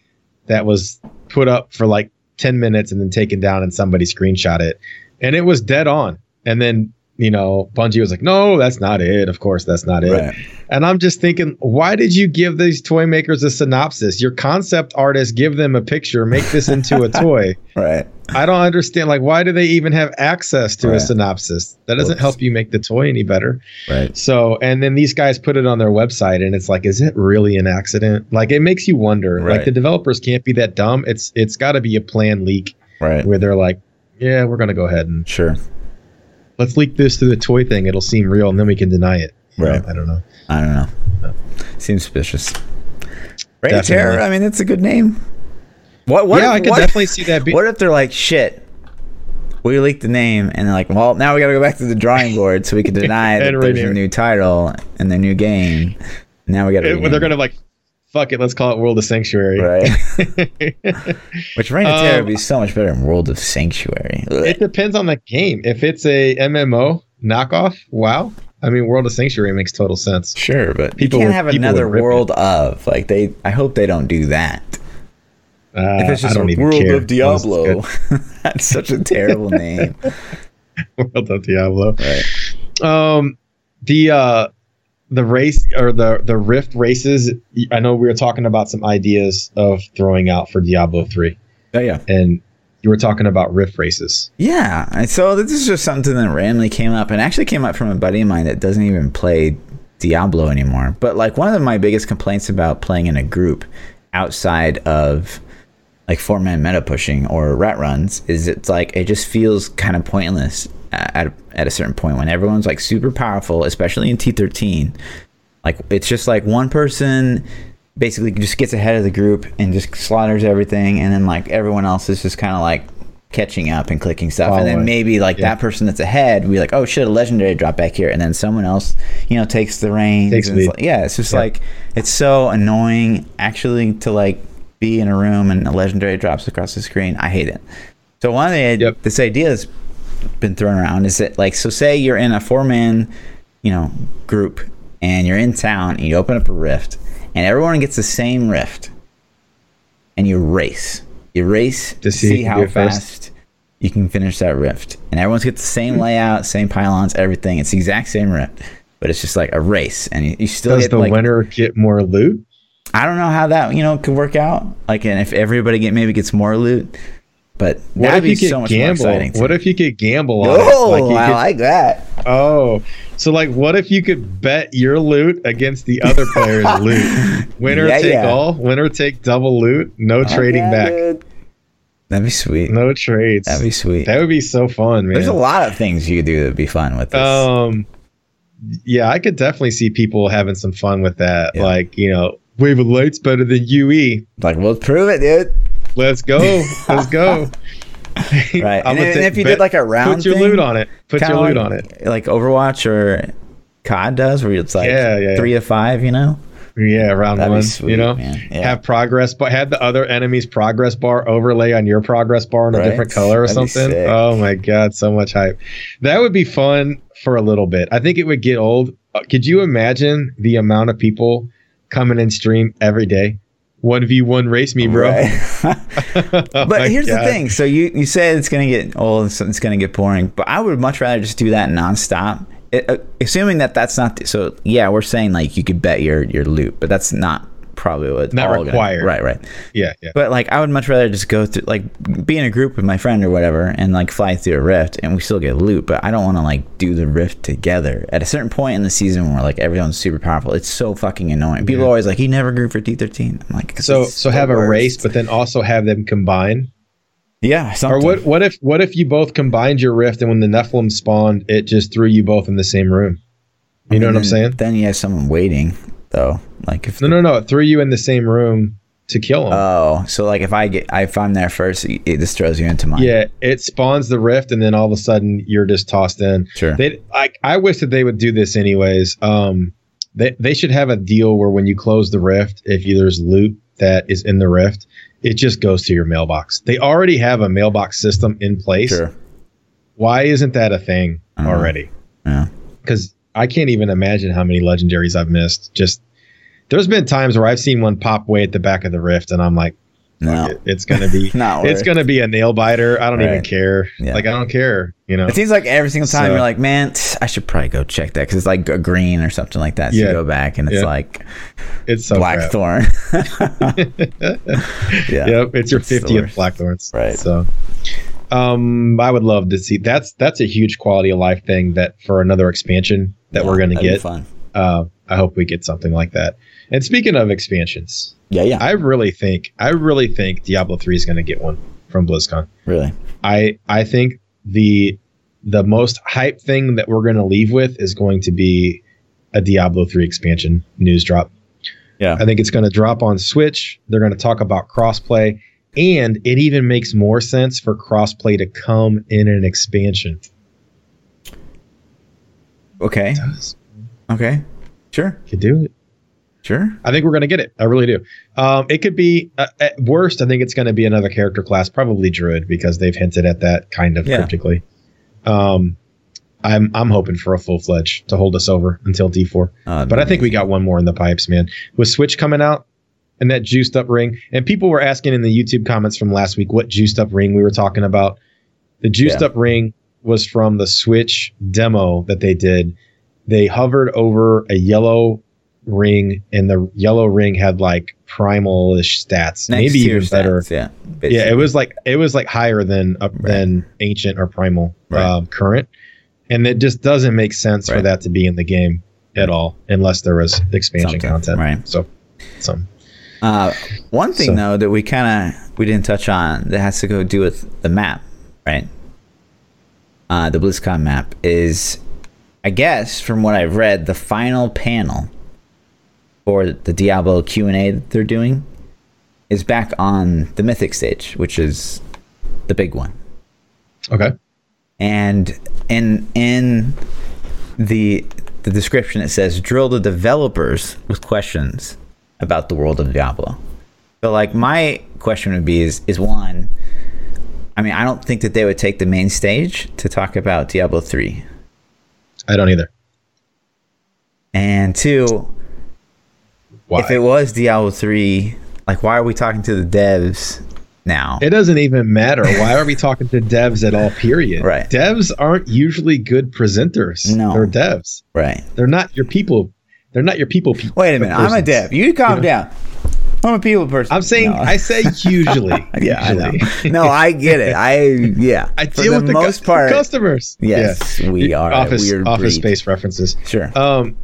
that was put up for like 10 minutes and then taken down and somebody screenshot it. And it was dead on. And then you know, Bungie was like, no, that's not it. Of course, that's not it. Right. And I'm just thinking, why did you give these toy makers a synopsis? Your concept artists give them a picture, make this into a toy. Right. I don't understand. Like, why do they even have access to Right. a synopsis? That doesn't Whoops. help you make the toy any better. Right. So, and then these guys put it on their website, and it's like, is it really an accident? Like, it makes you wonder. Right. Like, the developers can't be that dumb. It's it's got to be a planned leak Right. where they're like, yeah, we're gonna go ahead and Sure. Let's leak this to the toy thing. It'll seem real, and then we can deny it. You know, Right. I don't know. I don't know. No. Seems suspicious. Reign of Terror. I mean, it's a good name. What? What? yeah, if, I could what, definitely see that. Be- What if they're like, shit? We leaked the name, and they're like, well, now we got to go back to the drawing board so we can deny that And there's a new title and their new game. Now we got to. It- they're gonna like, fuck it, let's call it World of Sanctuary. right. Which Reign of Terror Um, would be so much better than World of Sanctuary. It depends on the game. If it's a MMO knockoff, wow. I mean, World of Sanctuary makes total sense. Sure, but People you can't would- have another would rip it. world of like they. I hope they don't do that. Uh, If it's just I don't a world care. of Diablo, that's such a terrible name. World of Diablo. Right. Um, the uh, the race or the the Rift races. I know we were talking about some ideas of throwing out for Diablo three, Oh yeah. and you were talking about Rift races. Yeah, and so this is just something that randomly came up, and actually came up from a buddy of mine that doesn't even play Diablo anymore. But like one of my biggest complaints about playing in a group outside of like four man meta pushing or rat runs is it's like it just feels kind of pointless at at a certain point when everyone's like super powerful, especially in T thirteen. Like it's just like one person basically just gets ahead of the group and just slaughters everything, and then like everyone else is just kind of like catching up and clicking stuff, and then maybe like Yeah. that person that's ahead, we like, oh shit, a legendary drop back here, and then someone else, you know, takes the reins. Takes and it's like- yeah, it's just Yeah. like it's so annoying actually to like be in a room and a legendary drops across the screen. I hate it. So one of the Yep. this idea has been thrown around is that like so say you're in a four man, you know, group and you're in town and you open up a rift and everyone gets the same rift and you race. You race to see see, how fast you can finish that rift. And everyone's got the same hmm. layout, same pylons, everything. It's the exact same rift. But it's just like a race and you, you still Does get the like winner get more loot? I don't know how that you know could work out. Like, and if everybody get maybe gets more loot, but What that'd if be you could so much gamble? more exciting. What me. if you could gamble on Oh, you I could- like that. Oh, so like, what if you could bet your loot against the other player's loot? Winner Yeah, take yeah. all. Winner take double loot. No trading Okay, back. dude. That'd be sweet. No trades. That'd be sweet. That would be so fun, man. There's a lot of things you could do that'd be fun with this. Um, yeah, I could definitely see people having some fun with that. Yeah. Like, you know, wave of light's better than UE. like, we'll prove it, dude. Let's go. Let's go. Right. And, and if you bet- did like a round, put your thing, loot on it. Put your loot like, on it. like Overwatch or COD does, where it's like Yeah, yeah, three to five. You know, Yeah, round That'd one. sweet, you know. Yeah. have progress, but had the other enemy's progress bar overlay on your progress bar in a different color or That'd something. Oh my god, so much hype. That would be fun for a little bit. I think it would get old. Uh, Could you imagine the amount of people coming in stream every day? One v one race me, bro. Right. But here's God. the thing. So you you say it's gonna get old, so it's gonna get boring. But I would much rather just do that nonstop. It, uh, assuming that that's not the, so. Yeah, we're saying like you could bet your your loot, but that's not probably what Not all gonna- right, right. Yeah, yeah. But like, I would much rather just go through, like, be in a group with my friend or whatever, and like fly through a rift, and we still get loot. But I don't want to like do the rift together. At a certain point in the season where like everyone's super powerful, it's so fucking annoying. People are always like, "He never grew for T 13 I'm like, So so have a race, but then also have them combine. yeah, Or what what if what if you both combined your rift and when the Nephilim spawned, it just threw you both in the same room? You know And what I'm saying? Then you have someone waiting though. Like if No, no, no. It threw you in the same room to kill him. oh, so like if I get if I'm there first, it it just throws you into mine. yeah, it spawns the rift, and then all of a sudden you're just tossed in. sure. They, I, I wish that they would do this anyways. Um, they, they should have a deal where when you close the rift, if you, there's loot that is in the rift, it just goes to your mailbox. They already have a mailbox system in place. Sure. Why isn't that a thing Uh-huh. already? Yeah. Because I can't even imagine how many legendaries I've missed. Just there's been times where I've seen one pop way at the back of the rift, and I'm like, No. it- it's gonna be. It's gonna be a nail biter. I don't even care. Yeah. Like I don't care. You know. It seems like every single time So- you're like, man, I should probably go check that because it's like a green or something like that. So Yeah. you go back and it's Yeah. like It's so. Blackthorn. yeah. Yep, it's your It's the fiftieth. Blackthorns. Right. So, um, I would love to see that's that's a huge quality of life thing that for another expansion that we're gonna That'd be get. fun. Uh, I hope we get something like that. And speaking of expansions, Yeah, yeah. I really think I really think Diablo three is gonna get one from BlizzCon. really. I I think the the most hype thing that we're going to leave with is going to be a Diablo 3 expansion news drop. Yeah. I think it's going to drop on Switch. They're going to talk about crossplay and it even makes more sense for crossplay to come in an expansion. Okay. Okay. Sure. You do it. Sure. I think we're going to get it. I really do. Um, it could be uh, at worst. I think it's going to be another character class, probably Druid, because they've hinted at that kind of Yeah. cryptically. Um, I'm I'm hoping for a full fledged to hold us over until D4. Uh, But I think we got one more in the pipes, man. With Switch coming out and that juiced up ring, and people were asking in the YouTube comments from last week what juiced up ring we were talking about. The juiced Yeah. up ring was from the Switch demo that they did. They hovered over a yellow ring, and the yellow ring had like primal-ish stats, Next maybe even better. stats, Yeah. Yeah, it was like it was like higher than uh, Right. than ancient or primal Right. um, current, and it just doesn't make sense for that to be in the game at all unless there was expansion Something, content. right. So, some Uh, one thing So- though that we kind of we didn't touch on that has to go do with the map, right? Uh, the BlizzCon map is, I guess, from what I've read, the final panel for the Diablo Q and A that they're doing is back on the Mythic stage, which is the big one. okay. and in in the the description it says drill the developers with questions about the world of Diablo. But like my question would be is is one I mean I don't think that they would take the main stage to talk about Diablo 3. I don't either. And two, Why? if it was Diablo 3, like why are we talking to the devs now? it doesn't even matter. Why are we talking to devs at all? Period. Right. Devs aren't usually good presenters. No. They're devs. right. They're not your people. They're not your people. people Wait a minute. I'm a dev. You calm down. I'm a people person. I'm saying. No. I say usually. Yeah, I know. No, I get it. I yeah. I deal the with the most cu- part. customers. Yes, we are office weird office space references. Sure. Um,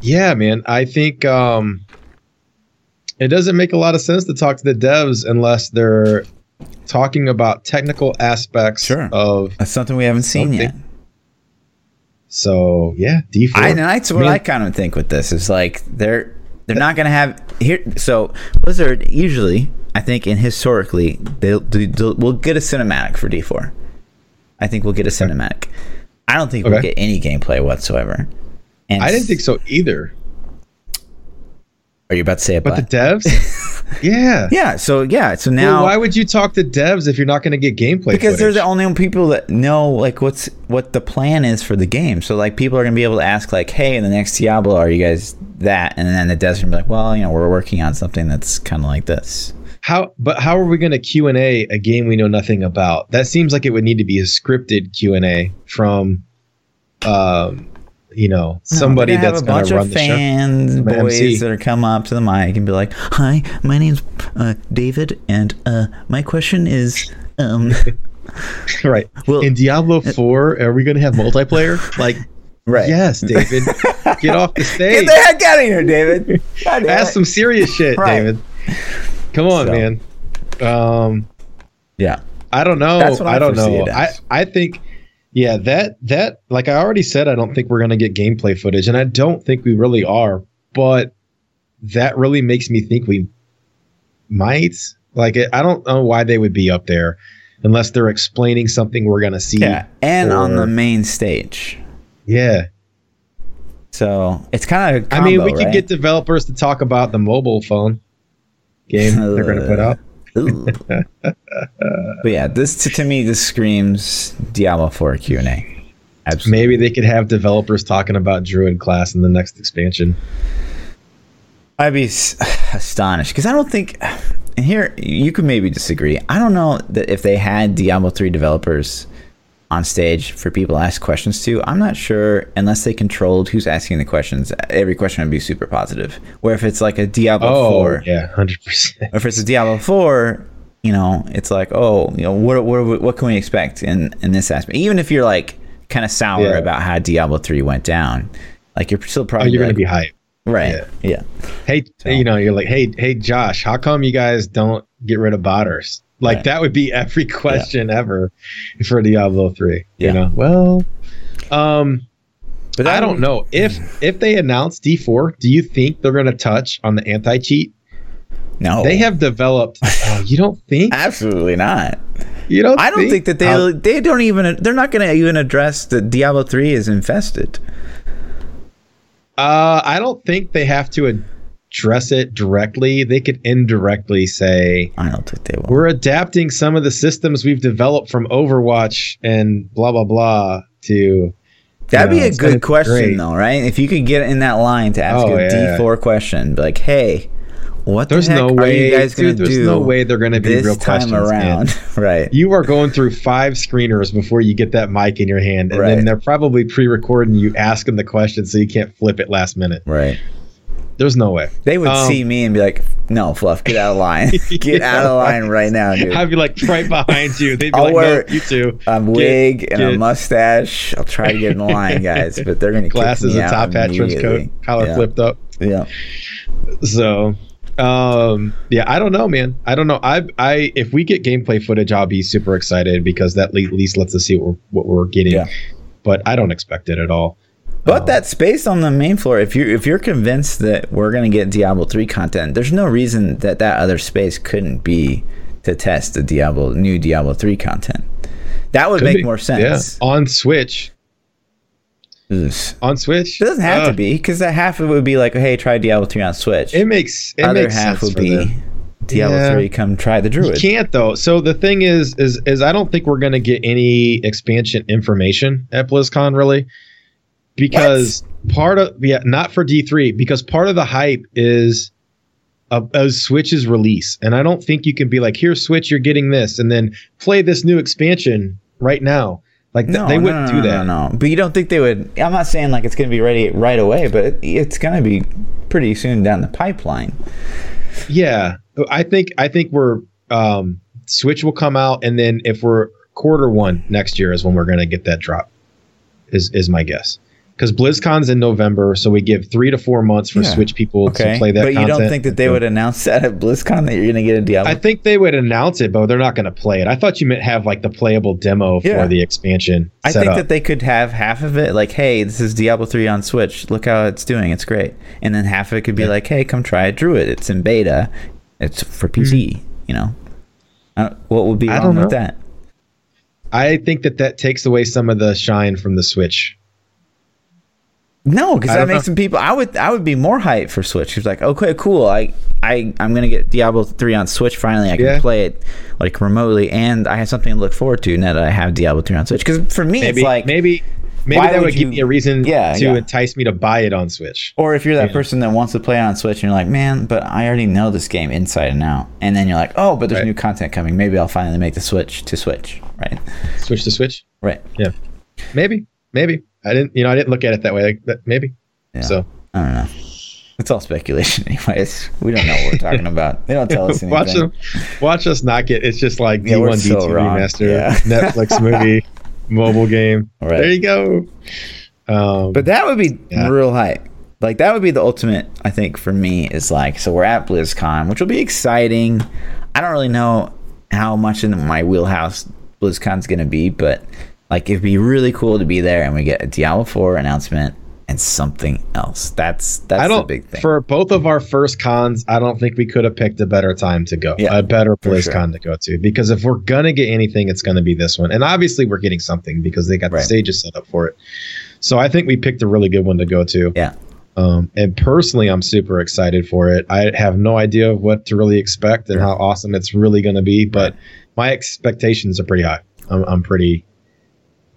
yeah, man. I think um, it doesn't make a lot of sense to talk to the devs unless they're talking about technical aspects Sure. of. That's something we haven't seen yet. So yeah, D four. I, and that's what mean- I kind of think with this is like they're they're not gonna have here. So Blizzard usually, I think, and historically, they'll, do they'll we'll get a cinematic for D4. I think we'll get a cinematic. I don't think we'll get any gameplay whatsoever. And I didn't think so either. Are you about to say a But the devs, yeah. yeah. So yeah. So now well, why would you talk to devs if you're not going to get gameplay? because they're the only people that know like what's what the plan is for the game. So like people are gonna be able to ask like, hey, in the next Diablo, are you guys that? And then the devs are gonna be like, well, you know, we're working on something that's kind of like this. How, but how are we going to Q and A a game we know nothing about? That seems like it would need to be a scripted Q and A from, um, you know, somebody No, that's gonna going to have run a the bunch show. of fans, boys MC. that are come up to the mic and be like, hi, my name's uh, David, and uh, my question is, um, right. well, In Diablo Four, are we going to have multiplayer? Like, right, yes, David, get off the stage Get the heck out of here, David. Ask some serious shit, Right. David. Come on, So. man. Um, Yeah, I don't know. That's what I I don't know. I. I think, yeah, that that like I already said, I don't think we're gonna get gameplay footage, and I don't think we really are. But that really makes me think we might. Like, I don't know why they would be up there unless they're explaining something we're gonna see. yeah, and on the main stage. Yeah. So it's kind of. I mean, we could get developers to talk about the mobile phone game they're gonna put out. But yeah, this to, to me this screams Diablo 4 Q and A. Absolutely. Maybe they could have developers talking about Druid class in the next expansion. I'd be astonished because I don't think. And here you could maybe disagree. I don't know that if they had Diablo 3 developers on stage for people to ask questions to. I'm not sure unless they controlled who's asking the questions. Every question would be super positive. Where if it's like a Diablo Oh, four, yeah, hundred percent. if it's a Diablo four, you know, it's like, oh, you know, what what what can we expect in in this aspect? Even if you're like kind of sour Yeah. about how Diablo three went down, like you're still Oh, probably you're gonna be hyped. right. yeah. Yeah. Hey, So- you know, you're like, hey, hey, Josh, how come you guys don't get rid of botters? Like Right. that would be every question ever for Diablo three. Yeah. You know, well, um, But I don't know if if they announce D four. Do you think they're gonna touch on the anti cheat? No, They have developed. oh, you don't think? absolutely not. You don't? I don't think that they How- they don't even they're not going to even address that Diablo three is infested. Uh, I don't think they have to address it directly. They could indirectly say, I don't think they will. "We're adapting some of the systems we've developed from Overwatch and blah blah blah to." That'd you know, be a good question great. though, right? If you could get in that line to ask Oh, a yeah. four question, like, hey, what There's the heck no are way, you guys going dude. There's no way they're going to be real time questions, around? right. You are going through five screeners before you get that mic in your hand, and Right. then they're probably pre-recording you asking the question so you can't flip it last minute. Right. There's no way. They would Um, see me and be like, no, Fluff, get out of line. get Yeah. out of line right now, dude. I'd be like right behind you. They'd be I'll like, wear no, you too. a Get- wig and a mustache. I'll try to get in line, guys, but they're going to Glasses, kick me a out top hat, trench coat, collar yeah. flipped up. Yeah. So, um, yeah, I don't know, man. I don't know. I, I, if we get gameplay footage, I'll be super excited because that at least lets us see what we're, what we're getting. Yeah. But I don't expect it at all. But Um, that space on the main floor, if you're if you're convinced that we're gonna get Diablo three content, there's no reason that that other space couldn't be to test the Diablo new Diablo three content. That would make be. more sense. Yeah. On Switch. Ugh. On Switch. It doesn't have Uh, to be because that half of it would be like, hey, try Diablo three on Switch. It makes it Other makes half would be them. Diablo Yeah. three. Come try the druid. You can't though. So the thing is, is, is I don't think we're gonna get any expansion information at BlizzCon really, because part of yeah, not for D three, because part of the hype is a, a Switch's release, and I don't think you can be like, here, Switch, you're getting this, and then play this new expansion right now. Like th- No, they wouldn't no, do that. No, no, but you don't think they would? I'm not saying like it's going to be ready right away, but it, it's going to be pretty soon down the pipeline. Yeah, I think I think we're um, Switch will come out, and then if we're quarter one next year is when we're gonna get that drop. Is is my guess? Because BlizzCon's in November, so we give three to four months for Yeah. Switch people Okay, to play that. but you don't think that they would announce that at BlizzCon that you're going to get a Diablo? I think they would announce it, but they're not going to play it. I thought you meant have like the playable demo Yeah. for the expansion. I set think up. that they could have half of it like, hey, this is Diablo 3 on Switch. Look how it's doing. It's great. And then half of it could be Yeah. like, hey, come try it. Druid. It's in beta. It's for PC, hmm. you know? I what would be. I wrong don't with know. that? I think that that takes away some of the shine from the Switch. No, because I that makes know. some people. I would, I would be more hyped for Switch. It's like, okay, cool. I, I, I'm gonna get Diablo three on Switch. Finally, I can Yeah. play it like remotely, and I have something to look forward to now that I have Diablo three on Switch. Because for me, Maybe it's like, maybe maybe why that would would give you- me a reason Yeah, to yeah. entice me to buy it on Switch. Or if you're that person that wants to play it on Switch and you're like, man, but I already know this game inside and out. And then you're like, oh, but there's Right. new content coming. Maybe I'll finally make the switch to Switch. Right. Switch to Switch. Right. Yeah, maybe, maybe. I didn't, you know, I didn't look at it that way. Like that, maybe. Yeah. So I don't know. It's all speculation, anyways. We don't know what we're talking about. They don't tell us anything. watch them, watch us not get. It's just like Yeah, D1 D2 wrong. remaster, Yeah. Netflix movie, mobile game. Right. There you go. Um, But that would be Yeah. real hype. Like that would be the ultimate, I think, for me is like so we're at BlizzCon, which will be exciting. I don't really know how much in my wheelhouse BlizzCon's gonna be, but like it'd be really cool to be there and we get a Diablo 4 announcement and something else. That's that's I the don't. big thing. For both of our first cons, I don't think we could have picked a better time to go, Yeah, a better place sure. to go to. Because if we're gonna get anything, it's gonna be this one, and obviously we're getting something because they got Right. the stages set up for it. So I think we picked a really good one to go to. yeah. Um, and personally, I'm super excited for it. I have no idea of what to really expect and how awesome it's really going to be, but my expectations are pretty high. I'm, I'm pretty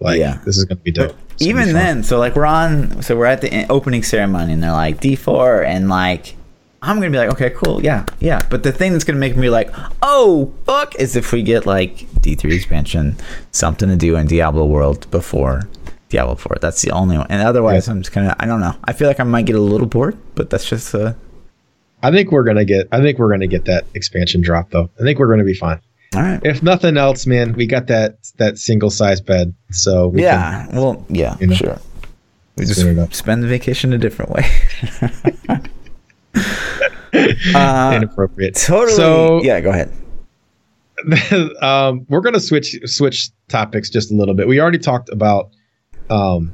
like Yeah. this is going to be dope. Gonna be Even then, so like we're on, so we're at the opening ceremony, and they're like D4, and like I'm gonna be like, okay, cool, yeah, yeah. But the thing that's gonna make me like, oh fuck, is if we get like D3 expansion, something to do in Diablo World before Diablo 4. That's the only one. And otherwise, Yeah. I'm just kind of, I don't know. I feel like I might get a little bored, but that's just, uh, I think we're gonna get. I think we're gonna get that expansion drop though. I think we're gonna be fine. All right. If nothing else, man, we got that that single size bed, so we Yeah. Well, yeah, You know? sure. We just spend the vacation a different way. can, uh, inappropriate. totally. So yeah, go ahead. um, we're gonna switch switch topics just a little bit. We already talked about, um,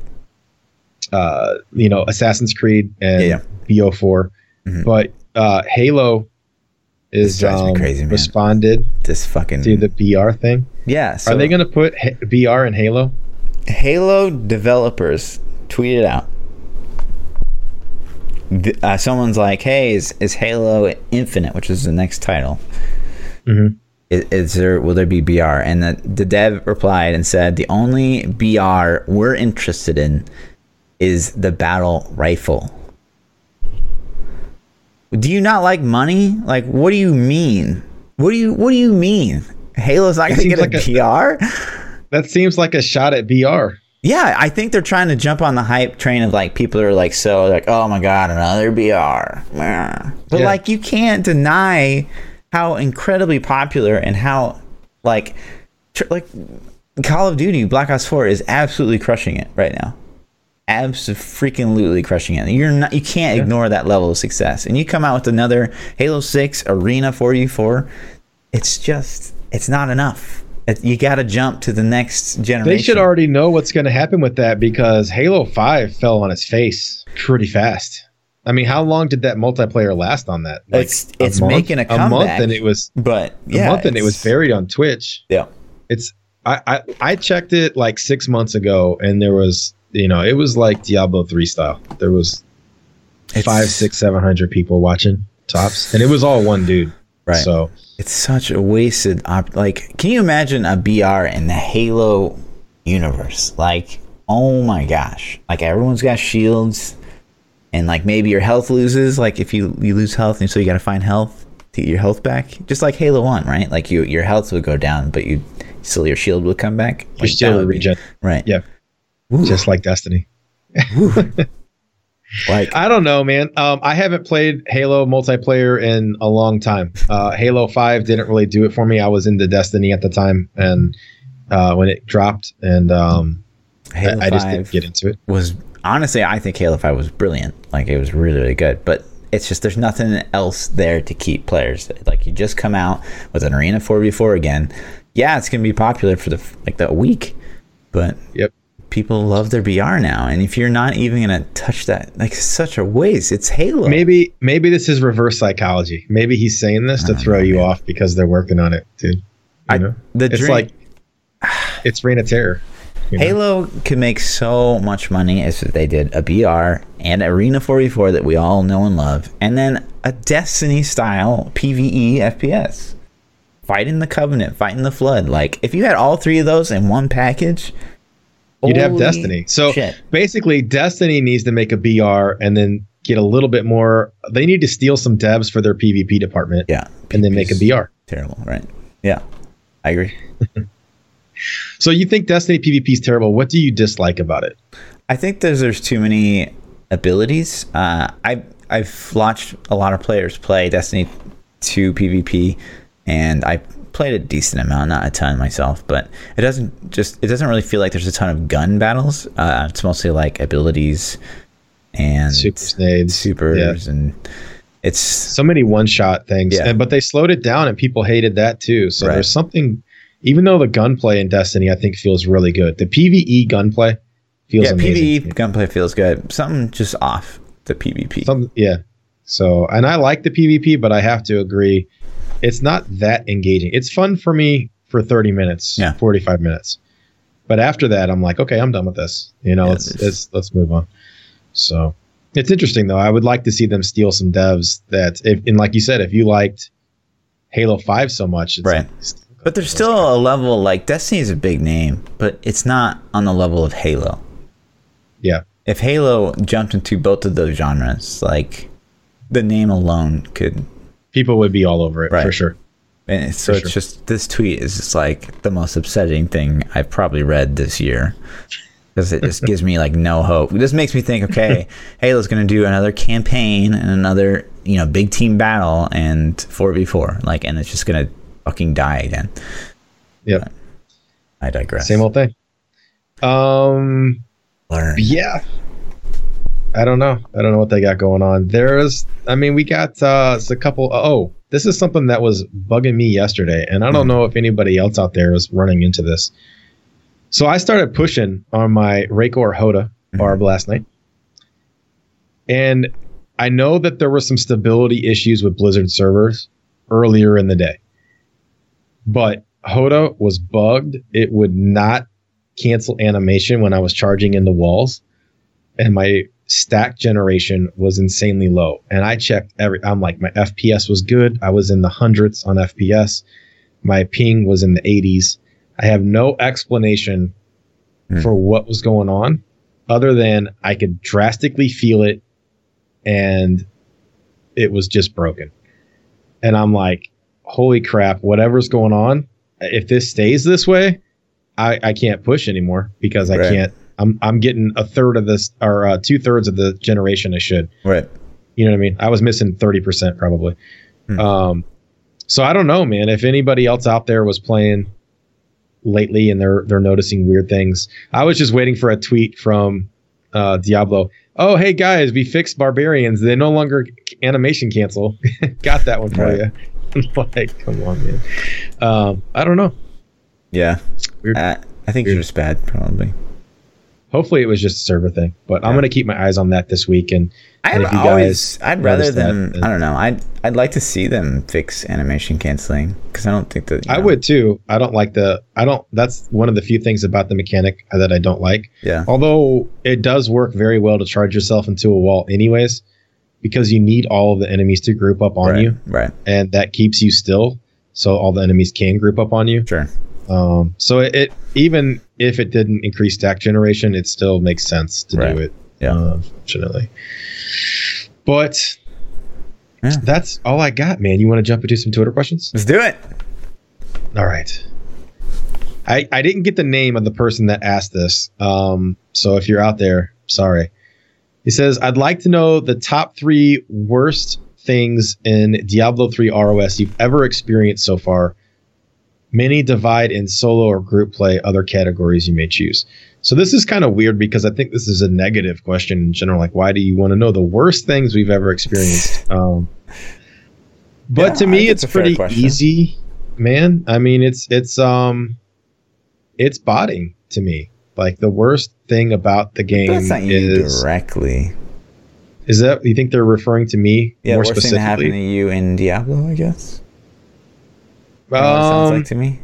uh, you know, Assassin's Creed and Yeah, BO4, Mhm. but uh, Halo is drives me um, crazy, man. responded This fucking. to the BR thing. yeah. So Are they gonna put H- BR in Halo? Halo developers tweeted out. Uh, someone's like, "Hey, is, is Halo Infinite, which is the next title? Mhm. Is, is there will there be BR?" And the, the dev replied and said, "The only BR we're interested in is the battle rifle." Do you not like money? Like, what do you mean? What do you What do you mean? Halo's not going to get a like BR? That seems like a shot at BR. Yeah, I think they're trying to jump on the hype train of like people are like so like oh my god another BR, Meh. but Yeah. like you can't deny how incredibly popular and how like tr- like Call of Duty Black Ops Four is absolutely crushing it right now, absolutely crushing it. You're not you can't ignore that level of success, and you come out with another Halo Six Arena 4v4, it's just it's not enough. It, you got to jump to the next generation. They should already know what's going to happen with that because Halo 5 fell on its face pretty fast. I mean, how long did that multiplayer last on that? it's it's month? making a comeback. a month, and it was but a month, and it was buried on Twitch. yeah. It's I, I I checked it like six months ago, and there was you know it was like Diablo 3 style. There was It's- five, six, seven hundred people watching tops, and it was all one dude. Right. So It's such a wasted op- like can you imagine a BR in the Halo universe? Like, oh my gosh. Like everyone's got shields and like maybe your health loses, like if you you lose health and so you got to find health to get your health back. Just like Halo 1, right? Like you your health would go down, but you still your shield would come back. Like, still that a would be- Right. Yeah. Ooh, just like Destiny. like I don't know, man. Um, I haven't played Halo multiplayer in a long time. Uh, Halo Five didn't really do it for me. I was into Destiny at the time, and uh, when it dropped, and um, I, Halo I just didn't get into it. was honestly I think Halo 5 was brilliant. Like it was really really good, but it's just there's nothing else there to keep players. Like you just come out with an arena 4v4 again. Yeah, it's going to be popular for the like the week, but Yep. People love their BR now and if you're not even going to touch that like such a waste. It's Halo. Maybe maybe this is reverse psychology. Maybe he's saying this to throw know, you man. off because they're working on it, dude. You I- know? the it's dream- like it's Reign of Terror. you know? Halo could make so much money as if they did a BR and Arena 44 that we all know and love, and then a Destiny style PvE FPS. Fighting the Covenant, fighting the Flood. Like, if you had all three of those in one package, You'd have Destiny. So shit. basically, Destiny needs to make a BR and then get a little bit more. They need to steal some devs for their PvP department Yeah. and then make a BR. Terrible, right? Yeah. I agree. So you think Destiny PvP is terrible? What do you dislike about it? I think there's there's too many abilities. Uh, I I've watched a lot of players play Destiny 2 PvP, and I played a decent amount, not a ton myself, but it doesn't just it doesn't really feel like there's a ton of gun battles. Uh, it's mostly like abilities and Super Snades, supers, and it's So many one-shot things, Yeah. and, but they slowed it down, and people hated that too. So Right. there's something. Even though the gunplay in Destiny, I think, feels really good. The PVE gunplay feels yeah, amazing. PvE gunplay feels good. Something just off the PvP. Some, yeah. So, and I like the PvP, but I have to agree, it's not that engaging. It's fun for me for 30 minutes, Yeah. 45 minutes. But after that, I'm like, okay, I'm done with this. You know, Yeah, let's, let's let's move on. So, it's interesting though. I would like to see them steal some devs that, if, and like you said, if you liked Halo 5 so much, it's Right. like, But there's still a level like Destiny is a big name, but it's not on the level of Halo. yeah, If Halo jumped into both of those genres, like the name alone could people would be all over it for sure. And so For it's sure. just this tweet is just like the most upsetting thing I've probably read this year. Because it just gives me like no hope. This makes me think, okay, Halo's gonna do another campaign and another, you know, big team battle and four v four. Like and it's just gonna fucking die again. Yep. I digress. Same old thing. Um. Learn. Yeah. I don't know. I don't know what they got going on. There's, I mean, we got uh, a couple. Oh, this is something that was bugging me yesterday, and I don't Hmm. know if anybody else out there is running into this. So I started pushing on my Raekor HotA barb last night, and I know that there were some stability issues with Blizzard servers earlier in the day, but HotA was bugged. It would not cancel animation when I was charging into walls, and my stack generation was insanely low. And I checked every. I'm like, my FPS was good. I was in the hundreds on FPS. My ping was in the 80s. I have no explanation Hmm. for what was going on, other than I could drastically feel it, and it was just broken. And I'm like, holy crap! Whatever's going on, if this stays this way, I, I can't push anymore because I Right. can't. I'm I'm getting a third of this or uh, two thirds of the generation I should. Right. You know what I mean? I was missing thirty percent probably. Hmm. Um, so I don't know, man. If anybody else out there was playing lately and they're they're noticing weird things, I was just waiting for a tweet from uh, Diablo. Oh, hey guys, we fixed barbarians. They no longer animation cancel. Got that one for Right. you. Like, come on, man. Um, I don't know. Yeah. Weird. Uh, I think Weird. you're just bad, probably. Hopefully, it was just a server thing. But I'm gonna keep my eyes on that this week. And I'd And if you always, I'd rather notice that, I don't know. I'd, I'd like to see them fix animation canceling because I don't think that. I know, would too. I don't like the. I don't. That's one of the few things about the mechanic that I don't like. Yeah. Although it does work very well to charge yourself into a wall, anyways, because you need all of the enemies to group up on right, you, Right. and that keeps you still, so all the enemies can group up on you. Sure. Um, so it, it even if it didn't increase stack generation, it still makes sense to Right. do it. Yeah. Uh, fortunately, but Yeah. that's all I got, man. You want to jump into some Twitter questions? Let's do it. All right. I, I didn't get the name of the person that asked this. Um, so if you're out there, sorry. He says, I'd like to know the top three worst things in Diablo 3 ROS you've ever experienced so far. Many divide in solo or group play, other categories you may choose. So this is kind of weird because I think this is a negative question in general. Like, why do you want to know the worst things we've ever experienced? Um, but Yeah, to me, it's it's a fair pretty easy, man. I mean, it's it's um, it's botting to me. Like the worst thing about the game That's not you is directly. is that you think they're referring to me Yeah. more worst thing that happened to you in Diablo, I guess. You know what it sounds Um, like to me.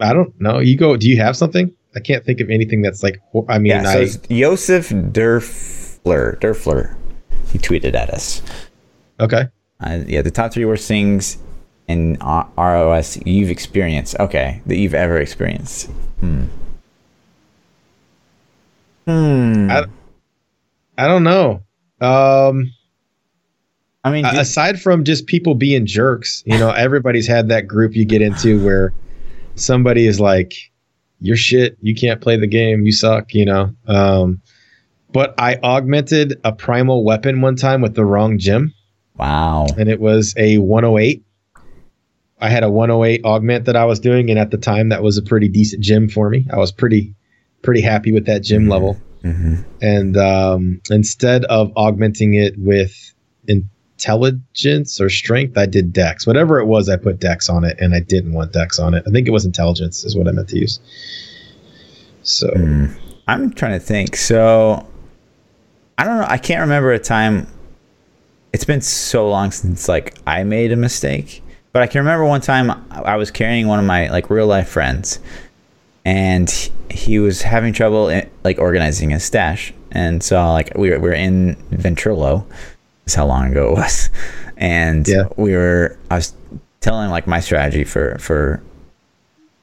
I don't know. You go. Do you have something? I can't think of anything that's like. I mean, Yeah. So I Josef Derfler. Derfler. He tweeted at us. okay. Uh, yeah, the top three worst things in ROS you've experienced. Okay, that you've ever experienced. Hmm. Hmm. I- I don't know. Um, I mean, aside from just people being jerks, you know, everybody's had that group you get into where somebody is like, "You're shit. You can't play the game. You suck." You know. Um, but I augmented a primal weapon one time with the wrong gem, wow. and it was a 108. I had a 108 augment that I was doing, and at the time, that was a pretty decent gem for me. I was pretty, pretty happy with that gem Mhm. level hmm and um, instead of augmenting it with intelligence or strength, I did dex. Whatever it was, I put dex on it, and I didn't want dex on it. I think it was intelligence, is what I meant to use. So Hmm. I'm trying to think. So, I don't know. I can't remember a time. It's been so long since like I made a mistake, but I can remember one time I was carrying one of my like real life friends, and he- was having trouble like organizing his stash, and so like we were, we were in Ventrilo. That's how long ago it was, and Yeah. we were. I was telling like my strategy for for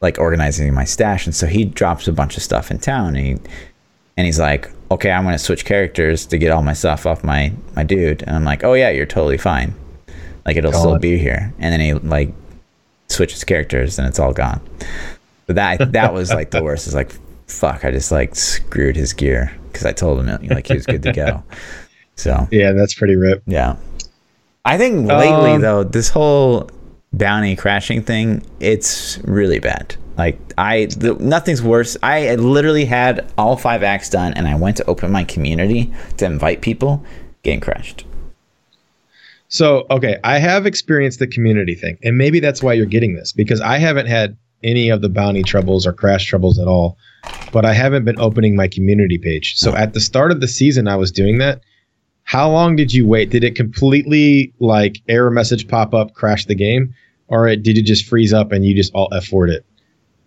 like organizing my stash and so he drops a bunch of stuff in town and he and he's like okay i'm going to switch characters to get all my stuff off my my dude and i'm like oh yeah you're totally fine like it'll still be here and then he like switches characters, and it's all gone. But that that was like the worst. Is like, fuck, I just like screwed his gear because I told him like he was good to go. So Yeah, that's pretty rip. yeah. I think lately Um, though, this whole bounty crashing thing, it's really bad. Like I, the, nothing's worse. I literally had all five acts done, and I went to open my community to invite people, getting crashed. So, okay, I have experienced the community thing, and maybe that's why you're getting this because I haven't had any of the bounty troubles or crash troubles at all, but I haven't been opening my community page. So, at the start of the season, I was doing that. How long did you wait? Did it completely like error message pop up, crash the game, or it, did it just freeze up and you just all F word it?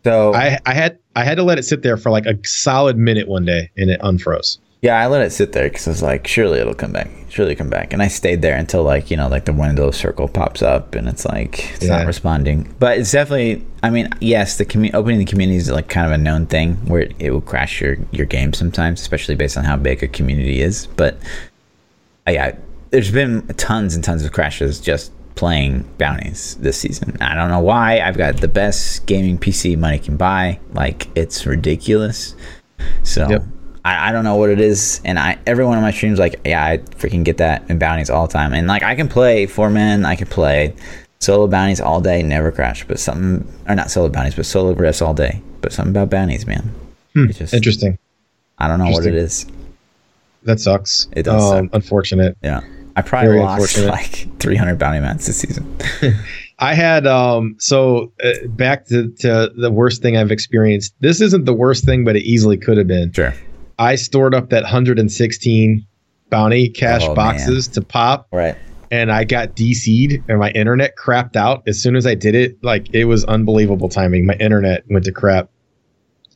So I, I had I had to let it sit there for like a solid minute one day, and it unfroze. yeah, I let it sit there because I was like, surely it'll come back, surely come back, and I stayed there until like you know like the window circle pops up and it's like it's Yeah. not responding. But it's definitely, I mean, yes, the commu- opening the community is like kind of a known thing where it, it will crash your your game sometimes, especially based on how big a community is. But yeah, there's been tons and tons of crashes just playing bounties this season. I don't know why. I've got the best gaming PC money can buy. Like it's ridiculous. So Yep. I, I don't know what it is. And I every one of my streams like yeah I freaking get that in bounties all the time. And like I can play four men. I can play solo bounties all day, never crash. But something or not solo bounties, but solo rifts all day. But something about bounties, man. Hmm. It just Interesting. I don't know what it is. That sucks. It does Um, suck. Unfortunate. Yeah. I probably Very lost like 300 bounty mats this season. I had um so uh, back to, to the worst thing I've experienced. This isn't the worst thing, but it easily could have been. Sure. I stored up that 116 bounty cache Oh, boxes to pop, Right. and I got DC'd, and my internet crapped out as soon as I did it. Like it was unbelievable timing. My internet went to crap.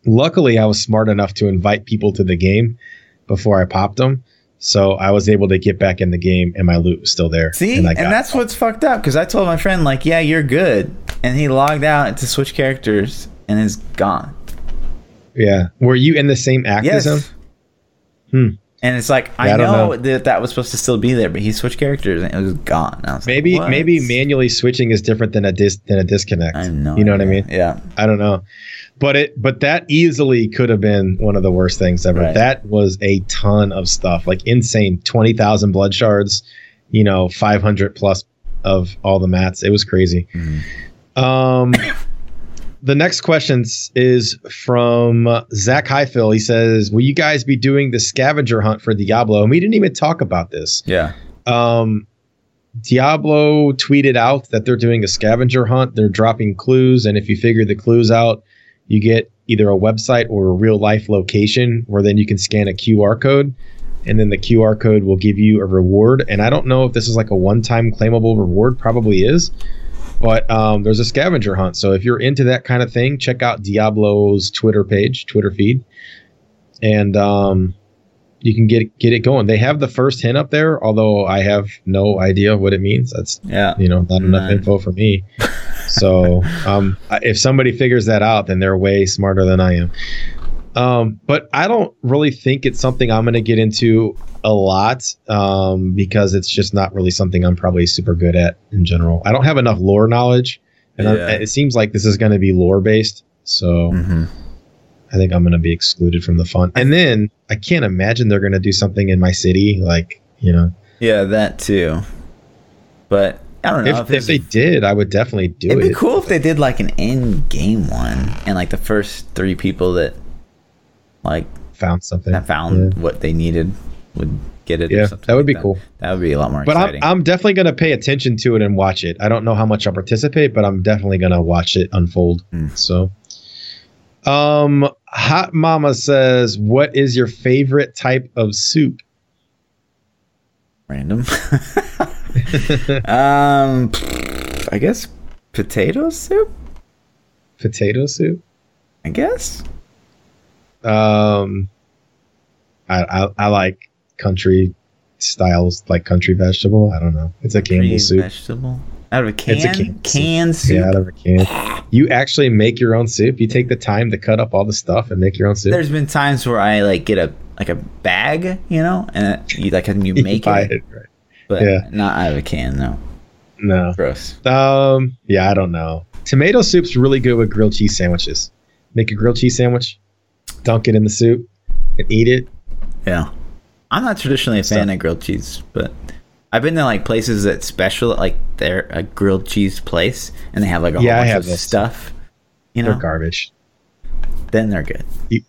Luckily, I was smart enough to invite people to the game before I popped them. So I was able to get back in the game, and my loot was still there. See, and, and, I got that's what's fucked up because I told my friend like, "Yeah, you're good," and he logged out to switch characters and is gone. Yeah. Were you in the same act as him? Yes. Hmm. And it's like I Yeah, I know, know. that that was supposed to still be there, but he switched characters and it was gone. Was Maybe "What?" maybe manually switching is different than a dis than a disconnect. I no you know what I mean? Yeah. I don't know. But it but that easily could have been one of the worst things ever. Right. That was a ton of stuff. Like insane. Twenty thousand blood shards, you know, five hundred plus of all the mats. It was crazy. Mhm. Um the next question is from Zach Highfill. He says, Will you guys be doing the scavenger hunt for Diablo? And we didn't even talk about this Yeah. um, Diablo tweeted out that they're doing a scavenger hunt. They're dropping clues, and if you figure the clues out, you get either a website or a real life location where then you can scan a QR code, and then the QR code will give you a reward. And I don't know if this is like a one time claimable reward, probably is. But um, there's a scavenger hunt. So if you're into that kind of thing, check out Diablo's Twitter page, Twitter feed, and um, you can get get it going. They have the first hint up there, although I have no idea what it means. That's Yeah. you know not enough info for me. so um, if somebody figures that out, then they're way smarter than I am. Um, but I don't really think it's something I'm going to get into a lot um, because it's just not really something I'm probably super good at in general. I don't have enough lore knowledge, and Yeah. it seems like this is going to be lore based. So hmm I think I'm going to be excluded from the fun. And then I can't imagine they're going to do something in my city, like you know. Yeah, that too. But I don't know If, if, if they did, I would definitely do It'd it. be cool if they did like an in-game one, and like the first three people that like Found something. that found what they needed would get it. or Yeah, something that would like be cool. That would be a lot more But I'm. I'm definitely going to pay attention to it and watch it. I don't know how much I'll participate, but I'm definitely going to watch it unfold. Mm. So, um, Hot Mama says, "What is your favorite type of soup?" Random. um, I guess potato soup. Potato soup. I guess. Um, I, I I like country styles, like country vegetable. I don't know. It's a Campbell Green soup. vegetable out of a can. It's a can- can soup. Yeah, out of a can. You actually make your own soup. You take the time to cut up all the stuff and make your own soup. There's been times where I like get a like a bag, you know, and you like and you make buy it, it. Right. but yeah. not out of a can. No. No. Gross. Um. Yeah, I don't know. Tomato soup's really good with grilled cheese sandwiches. Make a grilled cheese sandwich, dunk it in the soup, and eat it. Yeah. I'm not traditionally a fan So- of grilled cheese, but I've been to like places that special like they're a grilled cheese place and they have like a Yeah, whole bunch of those. stuff. You know, They're garbage. then they're good.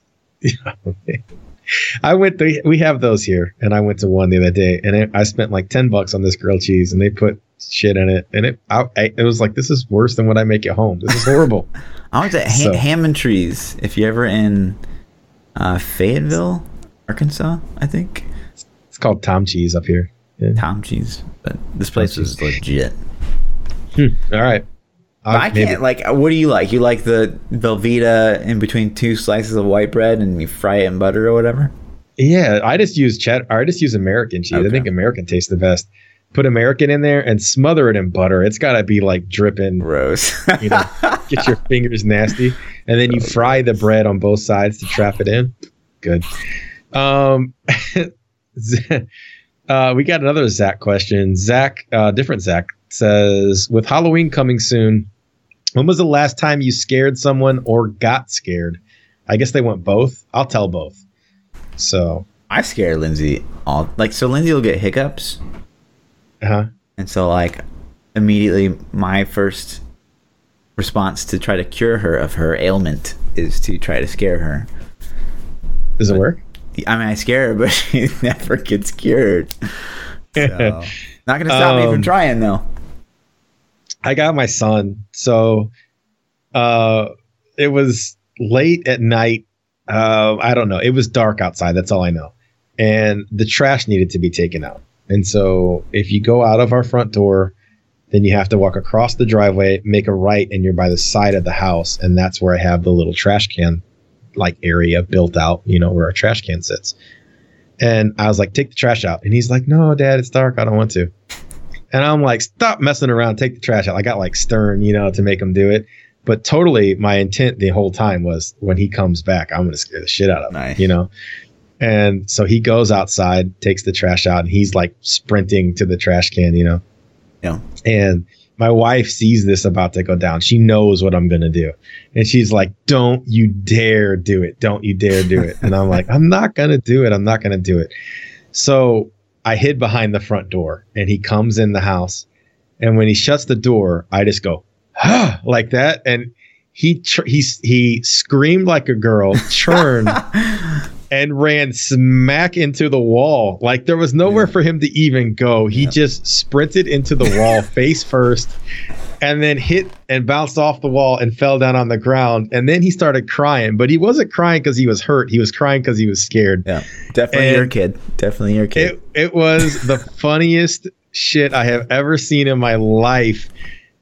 I went. To, we have those here, and I went to one the other day, and it, I spent like ten bucks on this grilled cheese, and they put shit in it, and it. I, I, it was like this is worse than what I make at home. This is horrible. I went to ha- So- Hammontree's. If you're ever in uh, Fayetteville, Arkansas, I think it's called Tom Cheese up here. Yeah. Tom Cheese, but this place Tom was legit. Hmm, all right. Uh, but I can't like. What do you like? You like the Velveeta in between two slices of white bread, and you fry it in butter or whatever. Yeah, I just use cheddar. I just use American cheese. Okay. I think American tastes the best. Put American in there and smother it in butter. It's got to be like dripping. Gross. You know, get your fingers nasty, and then you fry the bread on both sides to trap it in. Good. Um, uh, we got another Zach question. Zach, uh, different Zach says, with Halloween coming soon, when was the last time you scared someone or got scared? I guess they went both. I'll tell both. So, I scare Lindsay all like so. Lindsay will get hiccups, uh-huh. and so like immediately my first response to try to cure her of her ailment is to try to scare her. does it work? I mean, I scare her, but she never gets cured. So, not gonna stop me from Um, trying though. I got my son. So uh it was late at night. Uh I don't know. It was dark outside, that's all I know. And the trash needed to be taken out. And so if you go out of our front door, then you have to walk across the driveway, make a right, and you're by the side of the house. And that's where I have the little trash can like area built out, you know, where our trash can sits. And I was like, take the trash out. And he's like, no, dad, it's dark. I don't want to. And I'm like, stop messing around, take the trash out. I got like stern, you know, to make him do it. But totally, my intent the whole time was when he comes back, I'm going to scare the shit out of him, Nice. you know? And so he goes outside, takes the trash out, and he's like sprinting to the trash can, you know? Yeah. And my wife sees this about to go down. She knows what I'm going to do. And she's like, don't you dare do it. Don't you dare do it. And I'm like, I'm not going to do it. I'm not going to do it. So I hid behind the front door and he comes in the house. And when he shuts the door, I just go, ah, like that. And he, tr- he, he screamed like a girl, churned, and ran smack into the wall. Like there was nowhere for him to even go. He Yeah. just sprinted into the wall face first and then hit and bounced off the wall and fell down on the ground. And then he started crying, but he wasn't crying because he was hurt. He was crying because he was scared. Yeah, definitely And- your kid. Definitely your kid. It, it was the funniest shit I have ever seen in my life.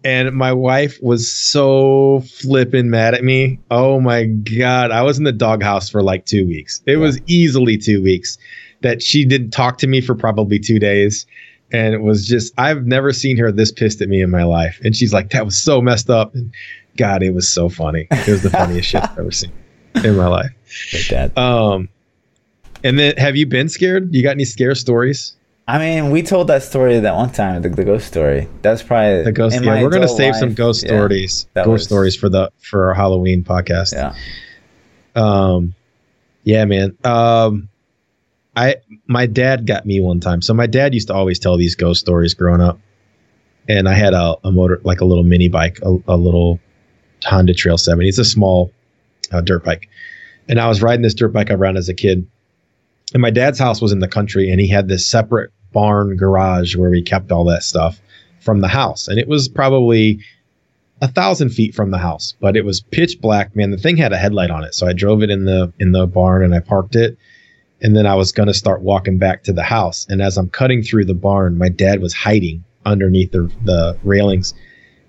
And my wife was so flippin' mad at me. Oh my God. I was in the doghouse for like two weeks. It was easily two weeks that she didn't talk to me for probably two days. And it was just, I've never seen her this pissed at me in my life. And she's like, that was so messed up. And God, it was so funny. It was the funniest shit I've ever seen in my life. Good dad. Um, and then have you been scared? You got any scare stories? I mean, we told that story that one time, the, the ghost story. That's probably The ghost. Yeah, we're gonna save some ghost yeah, stories. Ghost was- stories for the for our Halloween podcast. Yeah. Um, yeah, man. Um, I my dad got me one time. So my dad used to always tell these ghost stories growing up, and I had a, a motor like a little mini bike, a, a little Honda Trail 70. It's a small uh, dirt bike, and I was riding this dirt bike around as a kid. And my dad's house was in the country, and he had this separate barn garage where we kept all that stuff from the house, and it was probably a thousand feet from the house, but it was pitch black. Man, the thing had a headlight on it, so I drove it in the in the barn and I parked it, and then I was gonna start walking back to the house. And as I'm cutting through the barn, my dad was hiding underneath the the railings,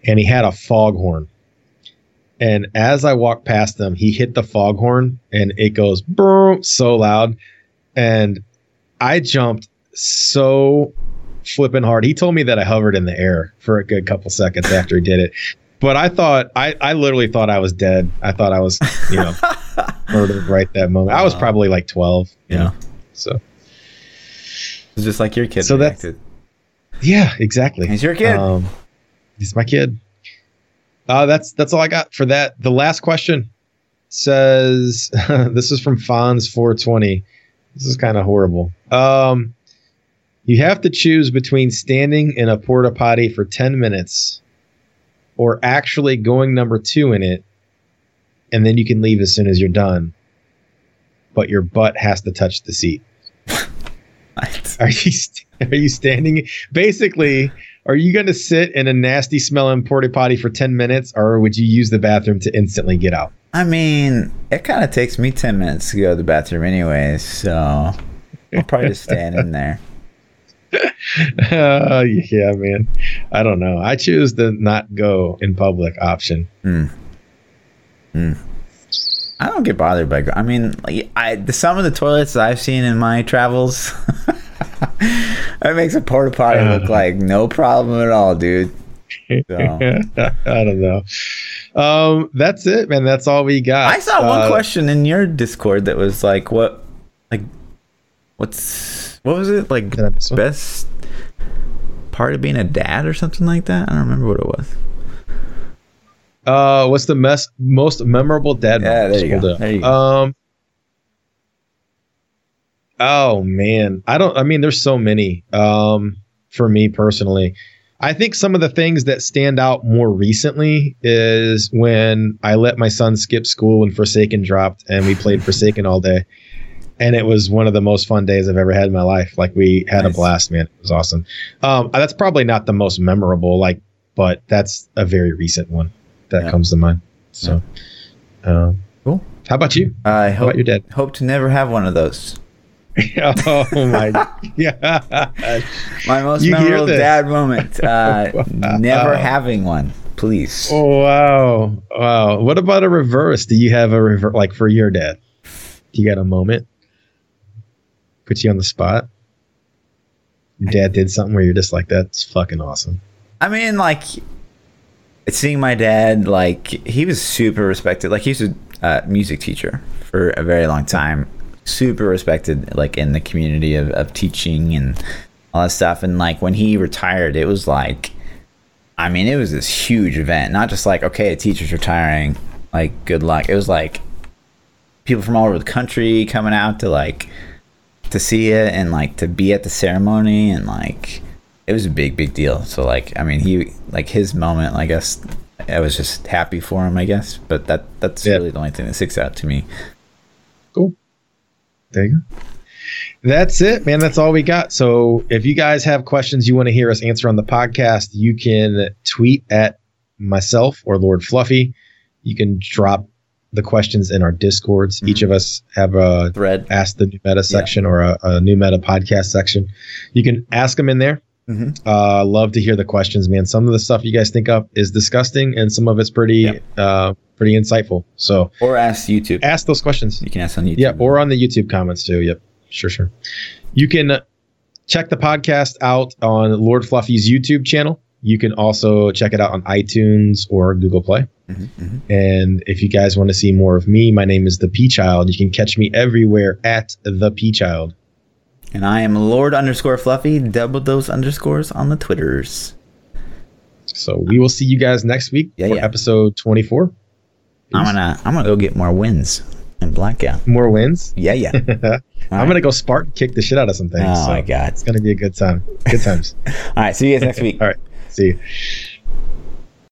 and he had a foghorn. And as I walked past him, he hit the foghorn, and it goes boom so loud, and I jumped so flipping hard. He told me that I hovered in the air for a good couple seconds after he did it. But I thought I, I literally thought I was dead. I thought I was, you know, murdered right that moment. I was probably like 12. you Yeah. know, So It's just like your kid So that's- reacted. yeah, exactly. He's your kid. Um, He's my kid. Uh, that's that's all I got for that. The last question says this is from Fonz 420. This is kind of horrible. Um, you have to choose between standing in a porta potty for 10 minutes or actually going number two in it, and then you can leave as soon as you're done. But your butt has to touch the seat. Are you st- are you standing? Basically, are you going to sit in a nasty smelling porta potty for ten minutes, or would you use the bathroom to instantly get out? I mean, it kind of takes me 10 minutes to go to the bathroom anyways, so I'll probably just stand in there. Uh, yeah, man. I don't know. I choose the not go in public option. Hmm. Hmm. I don't get bothered by. I mean, like, I the some of the toilets that I've seen in my travels, that makes a porta potty look Uh. like no problem at all, dude. So. I don't know. Um, that's it, man. That's all we got. I saw one Uh, question in your Discord that was like, "What, like, what's what was it like? Did I miss one? Best part of being a dad or something like that? I don't remember what it was. Uh, what's the mess, most memorable dad? Yeah, there you go. There you go. Um. Oh man, I don't. I mean, there's so many. Um, for me personally, I think some of the things that stand out more recently is when I let my son skip school when Forsaken dropped, and we played Forsaken all day, and it was one of the most fun days I've ever had in my life. Like we had Nice. a blast, man. It was awesome. Um, that's probably not the most memorable, like, but that's a very recent one that Yeah. comes to mind. So, um, Cool. How about you? I How hope about your dad? hope to never have one of those. oh my yeah. My most You memorable dad moment. Uh, Wow. never having one, please. Oh wow. Wow. What about a reverse? Do you have a reverse like for your dad? Do you got a moment? Put you on the spot? Your dad did something where you're just like, that's fucking awesome. I mean, like, seeing my dad, like, he was super respected. Like, he was a uh, music teacher for a very long time. Super respected, like, in the community of, of teaching and all that stuff. And, like, when he retired, it was like, I mean, it was this huge event. Not just like, okay, a teacher's retiring, like, good luck. It was like people from all over the country coming out to, like, to see it and, like, to be at the ceremony and, like, it was a big big deal so like i mean he like his moment i guess i was just happy for him i guess but that that's Yeah. really the only thing that sticks out to me Cool. There you go. That's it, man. That's all we got. So if you guys have questions you want to hear us answer on the podcast, you can tweet at myself or Lord Fluffy. You can drop the questions in our discords. Each of us have a thread ask the new meta section or a, a new meta podcast section. You can ask them in there. Mhm. Uh, love to hear the questions, man. Some of the stuff you guys think up is disgusting, and some of it's pretty, Yep. uh, pretty insightful. So or ask youtube ask those questions. you can ask on youtube Yeah, or on the YouTube comments too. Yep, sure, sure. You can uh, check the podcast out on Lord Fluffy's YouTube channel. You can also check it out on iTunes or Google Play. Mhm, mhm. And if you guys want to see more of me, my name is ThaPchild. You can catch me everywhere at ThaPchild. and i am lord underscore fluffy double those underscores on the twitters So we will see you guys next week Yeah, for yeah. episode 24. i'm gonna i'm gonna go get more wins in blackout More wins. yeah yeah I'm gonna go spark kick the shit out of some things. oh so my god It's gonna be a good time. Good times. all right see you guys next week All right. See you.